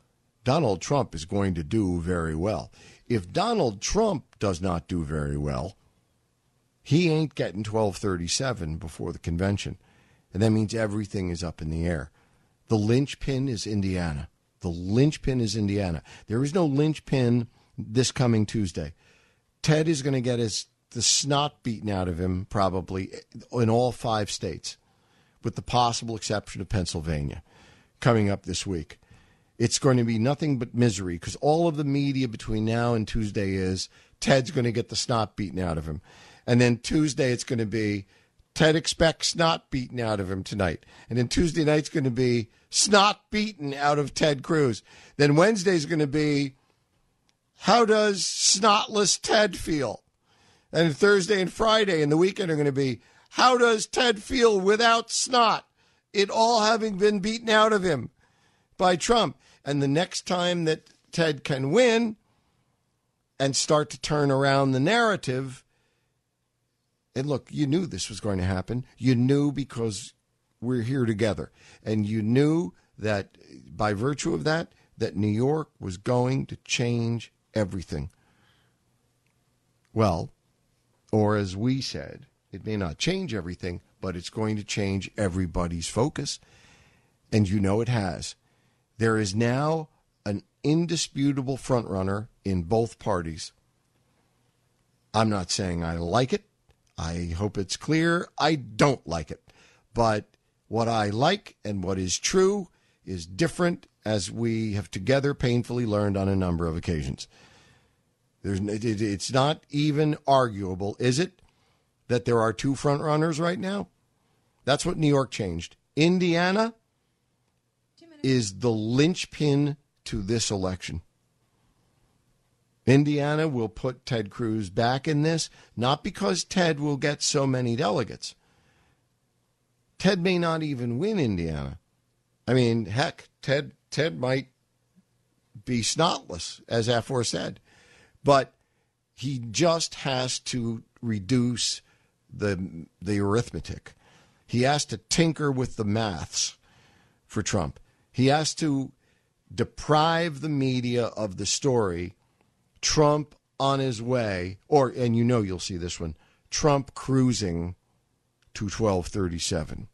Donald Trump is going to do very well. If Donald Trump does not do very well, he ain't getting 1237 before the convention. And that means everything is up in the air. The linchpin is Indiana. The linchpin is Indiana. There is no linchpin this coming Tuesday. Ted is going to get his the snot beaten out of him probably in all five states, with the possible exception of Pennsylvania, coming up this week. It's going to be nothing but misery because all of the media between now and Tuesday is Ted's going to get the snot beaten out of him. And then Tuesday, it's going to be Ted expects snot beaten out of him tonight. And then Tuesday night's going to be snot beaten out of Ted Cruz. Then Wednesday's going to be how does snotless Ted feel? And Thursday and Friday and the weekend are going to be how does Ted feel without snot? It all having been beaten out of him by Trump. And the next time that Ted can win and start to turn around the narrative, and look, you knew this was going to happen. You knew because we're here together. And you knew that by virtue of that, that New York was going to change everything. Well, or as we said, it may not change everything, but it's going to change everybody's focus. And you know it has. There is now an indisputable frontrunner in both parties. I'm not saying I like it. I hope it's clear. I don't like it. But what I like and what is true is different as we have together painfully learned on a number of occasions. There's, it's not even arguable, is it, that there are two frontrunners right now? That's what New York changed. Indiana is the linchpin to this election. Indiana will put Ted Cruz back in this, not because Ted will get so many delegates. Ted may not even win Indiana. I mean, heck, Ted Ted might be snotless, as aforesaid, but he just has to reduce the the arithmetic. He has to tinker with the maths for Trump. He has to deprive the media of the story Trump on his way, or and you know you'll see this one, Trump cruising to 1237.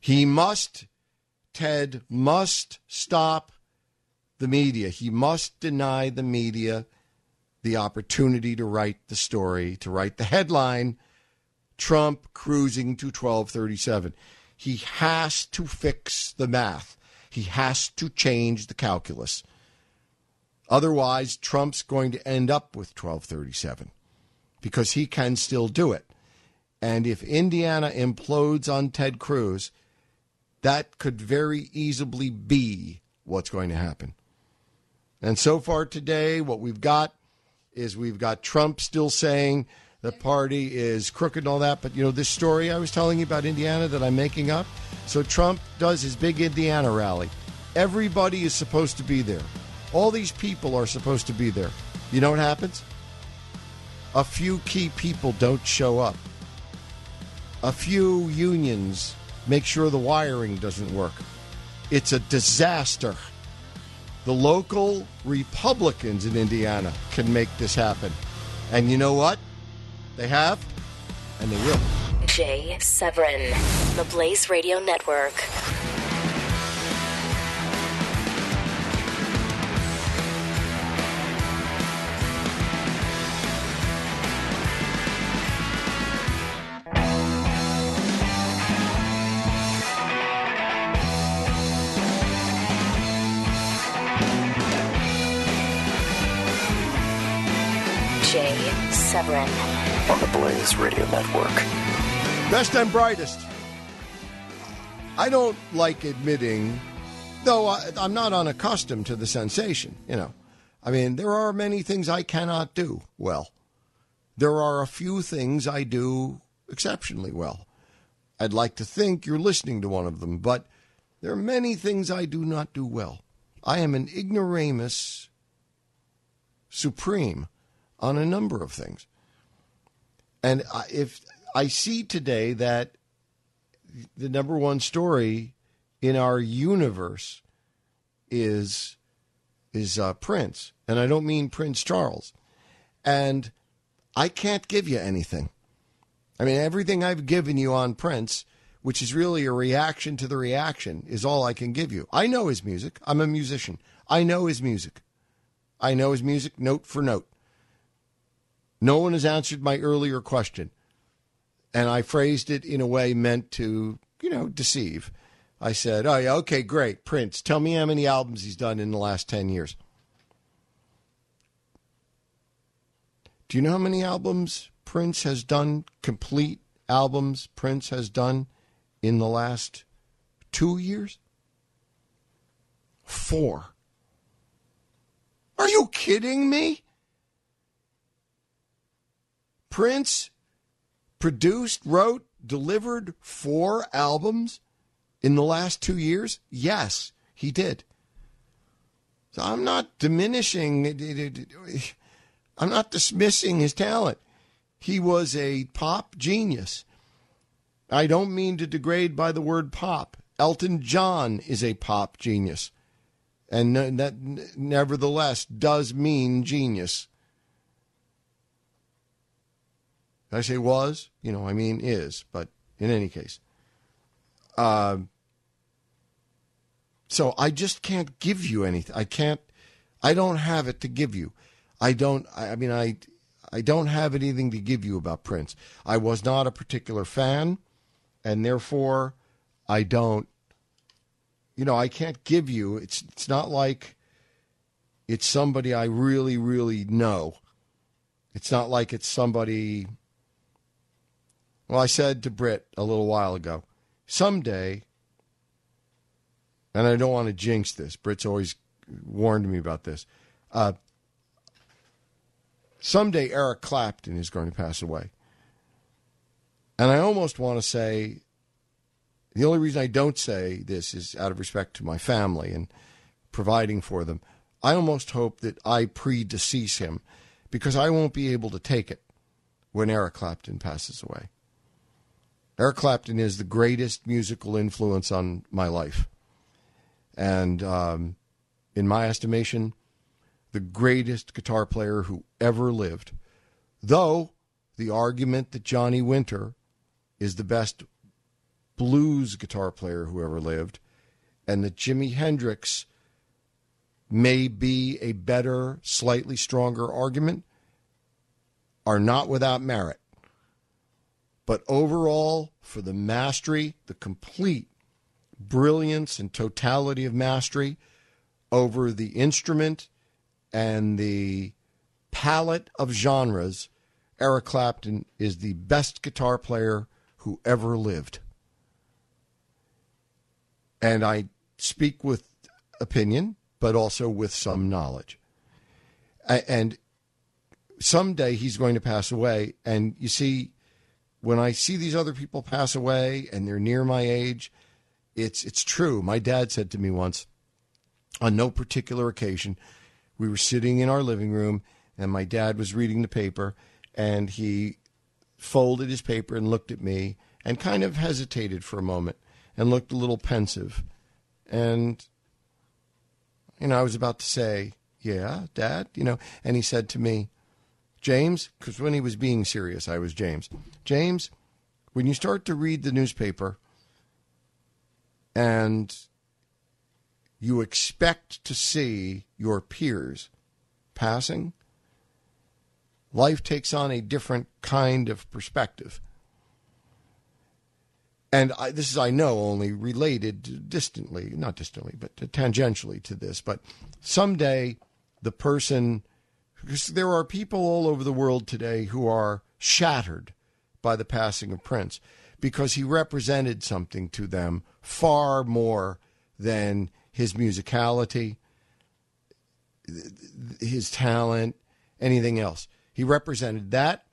He must Ted must stop the media. He must deny the media the opportunity to write the story, to write the headline Trump cruising to 1237. He has to fix the math. He has to change the calculus. Otherwise, Trump's going to end up with 1237 because he can still do it. And if Indiana implodes on Ted Cruz, that could very easily be what's going to happen. And so far today, what we've got is we've got Trump still saying the party is crooked and all that. But you know, this story I was telling you about Indiana that I'm making up. So Trump does his big Indiana rally. Everybody is supposed to be there. All these people are supposed to be there. You know what happens? A few key people don't show up. A few unions make sure the wiring doesn't work. It's a disaster. The local Republicans in Indiana can make this happen. And you know what? They have, and they will. Jay Severin, the Blaze Radio Network. Severin. On the Blaze Radio Network. Best and brightest. I don't like admitting, though I, I'm not unaccustomed to the sensation, you know. I mean, there are many things I cannot do well. There are a few things I do exceptionally well. I'd like to think you're listening to one of them, but there are many things I do not do well. I am an ignoramus supreme on a number of things. And if I see today that the number one story in our universe is is uh, Prince, and I don't mean Prince Charles, and I can't give you anything. I mean, everything I've given you on Prince, which is really a reaction to the reaction, is all I can give you. I know his music. I'm a musician. I know his music. I know his music note for note. No one has answered my earlier question. And I phrased it in a way meant to, you know, deceive. I said, "Oh yeah, okay, great, Prince. Tell me how many albums he's done in the last ten years." Do you know how many albums Prince has done? Complete albums Prince has done in the last two years? Four. Are you kidding me? Prince produced, wrote, delivered four albums in the last two years? Yes, he did. So I'm not diminishing, I'm not dismissing his talent. He was a pop genius. I don't mean to degrade by the word pop. Elton John is a pop genius. And uh, that nevertheless does mean genius. I say was? You know, I mean is, but in any case. Uh, so I just can't give you anything. I can't, I don't have it to give you. I don't, I mean, I, I don't have anything to give you about Prince. I was not a particular fan, and therefore I don't, you know, I can't give you, it's, it's not like it's somebody I really, really know. It's not like it's somebody well, I said to Britt a little while ago, someday, and I don't want to jinx this, Britt's always warned me about this. Uh, someday Eric Clapton is going to pass away. And I almost want to say the only reason I don't say this is out of respect to my family and providing for them. I almost hope that I predecease him because I won't be able to take it when Eric Clapton passes away. Eric Clapton is the greatest musical influence on my life. And um, in my estimation, the greatest guitar player who ever lived. Though the argument that Johnny Winter is the best blues guitar player who ever lived, and that Jimi Hendrix may be a better, slightly stronger argument, are not without merit. But overall, for the mastery, the complete brilliance and totality of mastery over the instrument and the palette of genres, Eric Clapton is the best guitar player who ever lived. And I speak with opinion, but also with some knowledge. And someday he's going to pass away. And you see, when I see these other people pass away and they're near my age, it's it's true. My dad said to me once, on no particular occasion, we were sitting in our living room and my dad was reading the paper and he folded his paper and looked at me and kind of hesitated for a moment and looked a little pensive. And you know, I was about to say, "Yeah, dad," you know, and he said to me, James, because when he was being serious, I was James. James, when you start to read the newspaper and you expect to see your peers passing, life takes on a different kind of perspective. And I, this is, I know, only related distantly, not distantly, but tangentially to this. But someday the person because there are people all over the world today who are shattered by the passing of Prince because he represented something to them far more than his musicality, his talent, anything else. He represented that,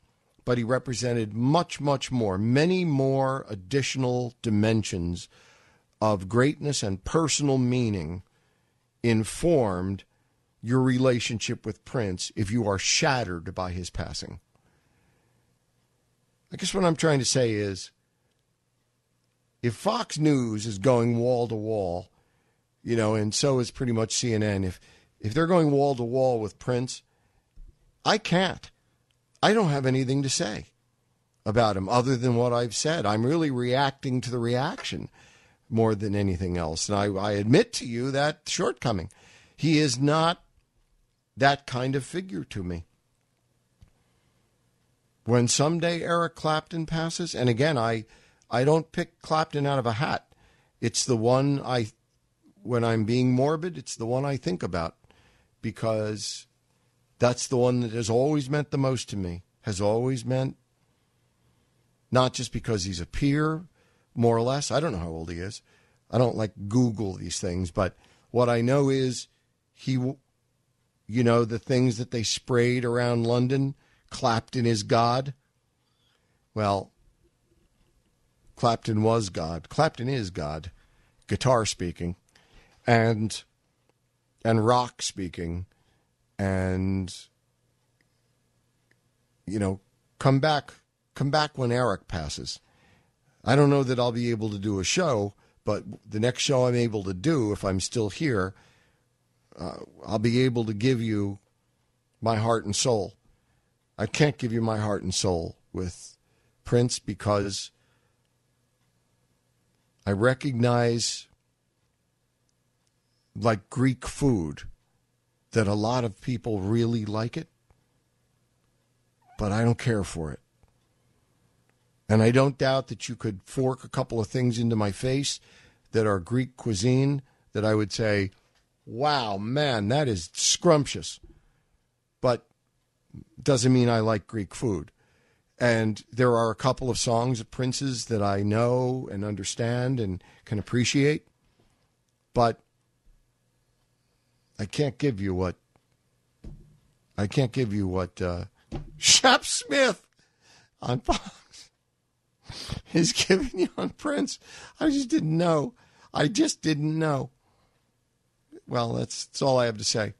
but he represented much, much more, many more additional dimensions of greatness and personal meaning informed your relationship with Prince if you are shattered by his passing. I guess what I'm trying to say is if Fox News is going wall to wall, you know, and so is pretty much CNN, if if they're going wall to wall with Prince, I can't. I don't have anything to say about him other than what I've said. I'm really reacting to the reaction more than anything else. And I, I admit to you that shortcoming. He is not that kind of figure to me. When someday Eric Clapton passes, and again, I, I don't pick Clapton out of a hat. it's the one I, when I'm being morbid, it's the one I think about because that's the one that has always meant the most to me, has always meant not just because he's a peer, more or less. I don't know how old he is. I don't like Google these things, but what I know is he, you know, the things that they sprayed around London, Clapton is God. Well, Clapton was God. Clapton is God, guitar speaking, and and rock speaking, and you know, come back, come back when Eric passes. I don't know that I'll be able to do a show, but the next show I'm able to do, if I'm still here, uh, I'll be able to give you my heart and soul. I can't give you my heart and soul with Prince because I recognize, like Greek food, that a lot of people really like it, but I don't care for it. And I don't doubt that you could fork a couple of things into my face that are Greek cuisine that I would say, wow, man, that is scrumptious. But doesn't mean I like Greek food. And there are a couple of songs of Prince's that I know and understand and can appreciate. But I can't give you what I can't give you what uh, Shep Smith on Fox is giving you on Prince. I just didn't know. I just didn't know. Well, that's, that's all I have to say.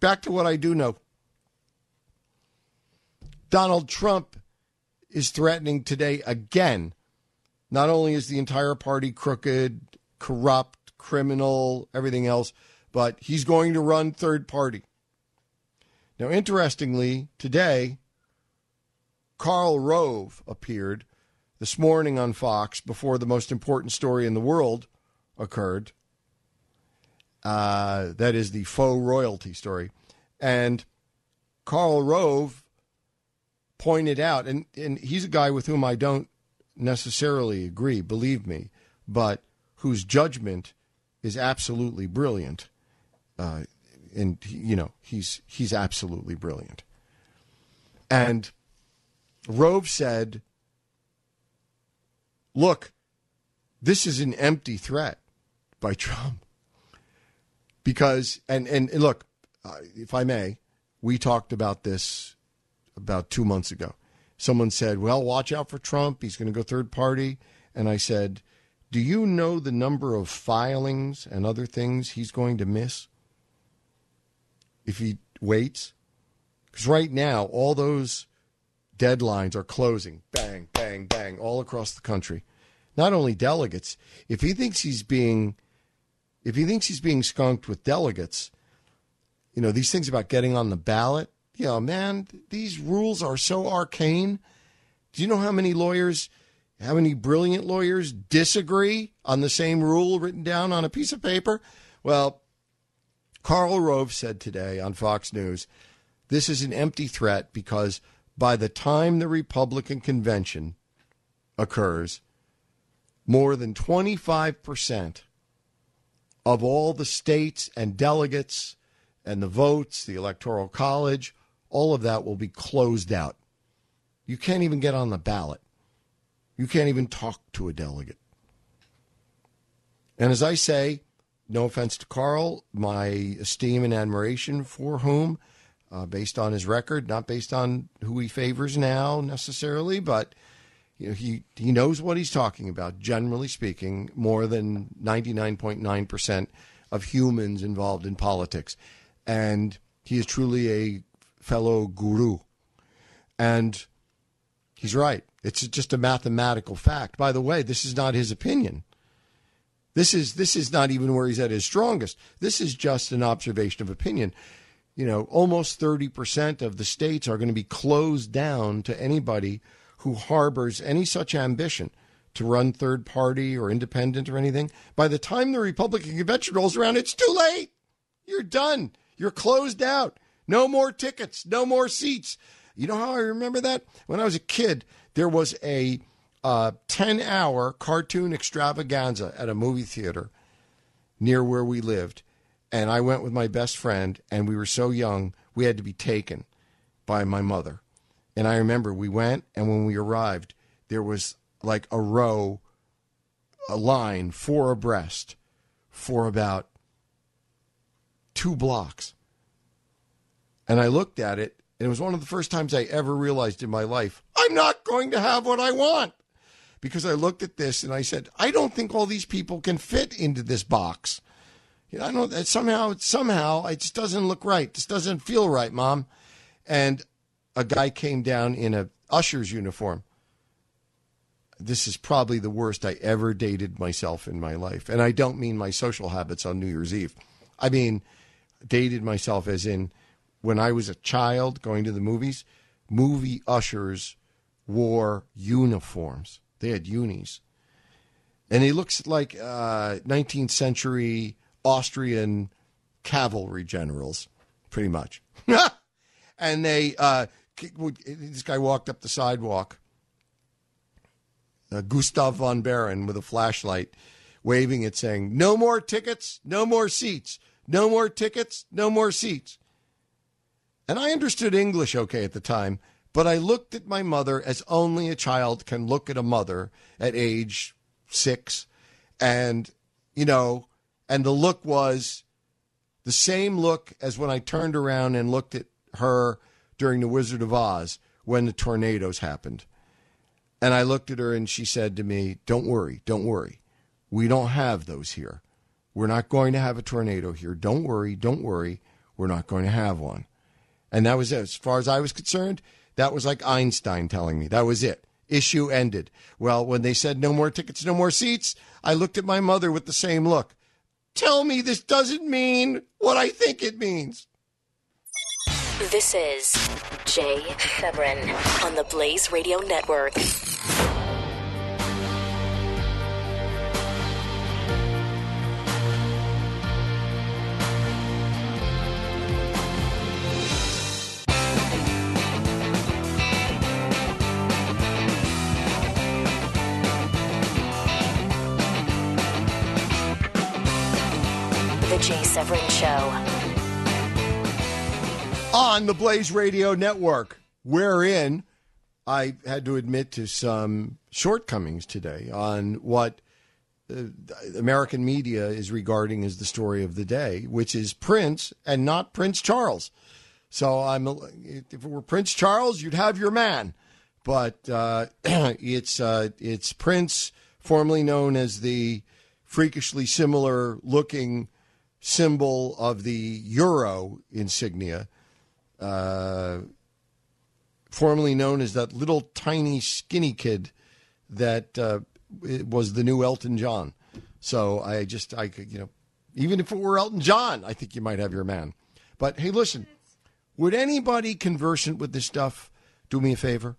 Back to what I do know. Donald Trump is threatening today again. Not only is the entire party crooked, corrupt, criminal, everything else, but he's going to run third party. Now, interestingly, today, Karl Rove appeared this morning on Fox before the most important story in the world occurred. Uh, that is the faux royalty story. And Karl Rove pointed out, and, and he's a guy with whom I don't necessarily agree, believe me, but whose judgment is absolutely brilliant. Uh, and you know he's he's absolutely brilliant. And Rove said, "Look, this is an empty threat by Trump because and and, and look, uh, if I may, we talked about this about two months ago. Someone said, "Well, watch out for Trump. He's going to go third party," and I said. Do you know the number of filings and other things he's going to miss? if he waits? Because right now, all those deadlines are closing. Bang, bang, bang, all across the country. Not only delegates, if he thinks he's being if he thinks he's being skunked with delegates, you know, these things about getting on the ballot, you know, man, these rules are so arcane. Do you know how many lawyers, how many brilliant lawyers disagree on the same rule written down on a piece of paper? Well, Karl Rove said today on Fox News this is an empty threat because by the time the Republican convention occurs, more than 25% of all the states and delegates and the votes, the Electoral College, all of that will be closed out. You can't even get on the ballot. You can't even talk to a delegate. And as I say, no offense to Karl, my esteem and admiration for whom, uh, based on his record, not based on who he favors now necessarily, but you know, he he knows what he's talking about. Generally speaking, more than ninety nine point nine percent of humans involved in politics, and he is truly a fellow guru, and he's right. It's just a mathematical fact. By the way, this is not his opinion. This is this is not even where he's at his strongest. This is just an observation of opinion. You know, almost 30% of the states are going to be closed down to anybody who harbors any such ambition to run third party or independent or anything. By the time the Republican convention rolls around, it's too late. You're done. You're closed out. No more tickets, no more seats. You know how I remember that? When I was a kid, there was a uh, a 10 hour cartoon extravaganza at a movie theater near where we lived. And I went with my best friend, and we were so young, we had to be taken by my mother. And I remember we went, and when we arrived, there was like a row, a line, four abreast, for about two blocks. And I looked at it, and it was one of the first times I ever realized in my life, I'm not going to have what I want. Because I looked at this and I said, I don't think all these people can fit into this box. You know, I somehow, somehow, it just doesn't look right. This doesn't feel right, Mom. And a guy came down in a usher's uniform. This is probably the worst I ever dated myself in my life. And I don't mean my social habits on New Year's Eve. I mean, dated myself as in when I was a child going to the movies, movie ushers wore uniforms. They had unis. And he looks like uh, 19th century Austrian cavalry generals, pretty much. and they, uh, this guy walked up the sidewalk, uh, Gustav von Baron with a flashlight, waving it, saying, No more tickets, no more seats, no more tickets, no more seats. And I understood English okay at the time, but I looked at my mother as only a child can look at a mother at age six. And, you know, and the look was the same look as when I turned around and looked at her during The Wizard of Oz when the tornadoes happened. And I looked at her and she said to me, Don't worry, don't worry. We don't have those here. We're not going to have a tornado here. Don't worry, don't worry. We're not going to have one. And that was it. As far as I was concerned, that was like Einstein telling me. That was it. Issue ended. Well, when they said no more tickets, no more seats, I looked at my mother with the same look. Tell me this doesn't mean what I think it means. This is Jay Severin on the Blaze Radio Network. On the Blaze Radio Network, wherein I had to admit to some shortcomings today on what uh, American media is regarding as the story of the day, which is Prince and not Prince Charles. So I'm if it were Prince Charles, you'd have your man, but uh, it's uh, it's Prince, formerly known as the freakishly similar looking symbol of the euro insignia uh, formerly known as that little tiny skinny kid that uh, was the new Elton John. So I just, I could, you know, even if it were Elton John, I think you might have your man. But hey, listen, would anybody conversant with this stuff do me a favor?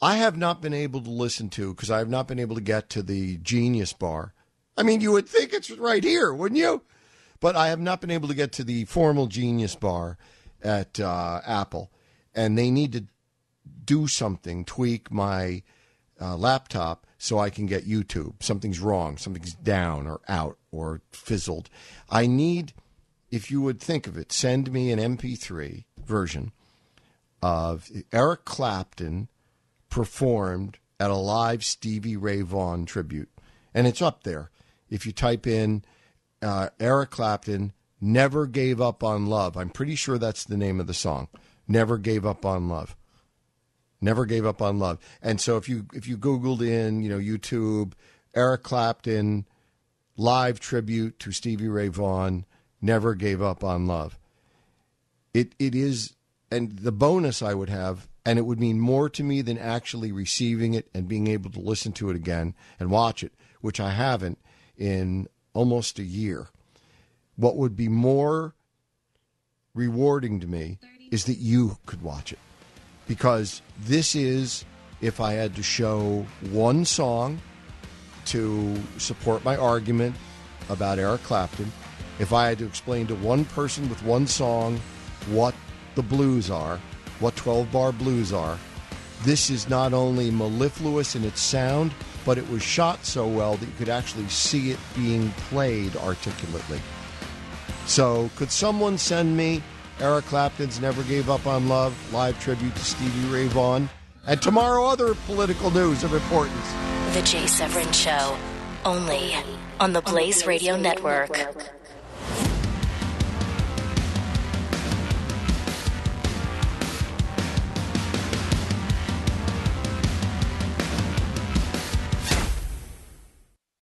I have not been able to listen to because I have not been able to get to the Genius Bar. I mean, you would think it's right here, wouldn't you? But I have not been able to get to the formal Genius Bar at uh, Apple, and they need to do something, tweak my uh, laptop so I can get YouTube. Something's wrong, something's down or out or fizzled. I need, if you would think of it, send me an MP3 version of Eric Clapton performed at a live Stevie Ray Vaughan tribute. And it's up there. If you type in uh, Eric Clapton, Never Gave Up on Love. I'm pretty sure that's the name of the song. Never Gave Up on Love. Never Gave Up on Love. And so if you if you googled in, you know, YouTube Eric Clapton live tribute to Stevie Ray Vaughan, Never Gave Up on Love. It it is and the bonus I would have and it would mean more to me than actually receiving it and being able to listen to it again and watch it, which I haven't in almost a year. What would be more rewarding to me is that you could watch it. Because this is, if I had to show one song to support my argument about Eric Clapton, if I had to explain to one person with one song what the blues are, what 12 bar blues are, this is not only mellifluous in its sound, but it was shot so well that you could actually see it being played articulately. So, could someone send me Eric Clapton's Never Gave Up on Love live tribute to Stevie Ray Vaughan? And tomorrow, other political news of importance. The Jay Severin Show, only on the Blaze Radio Network.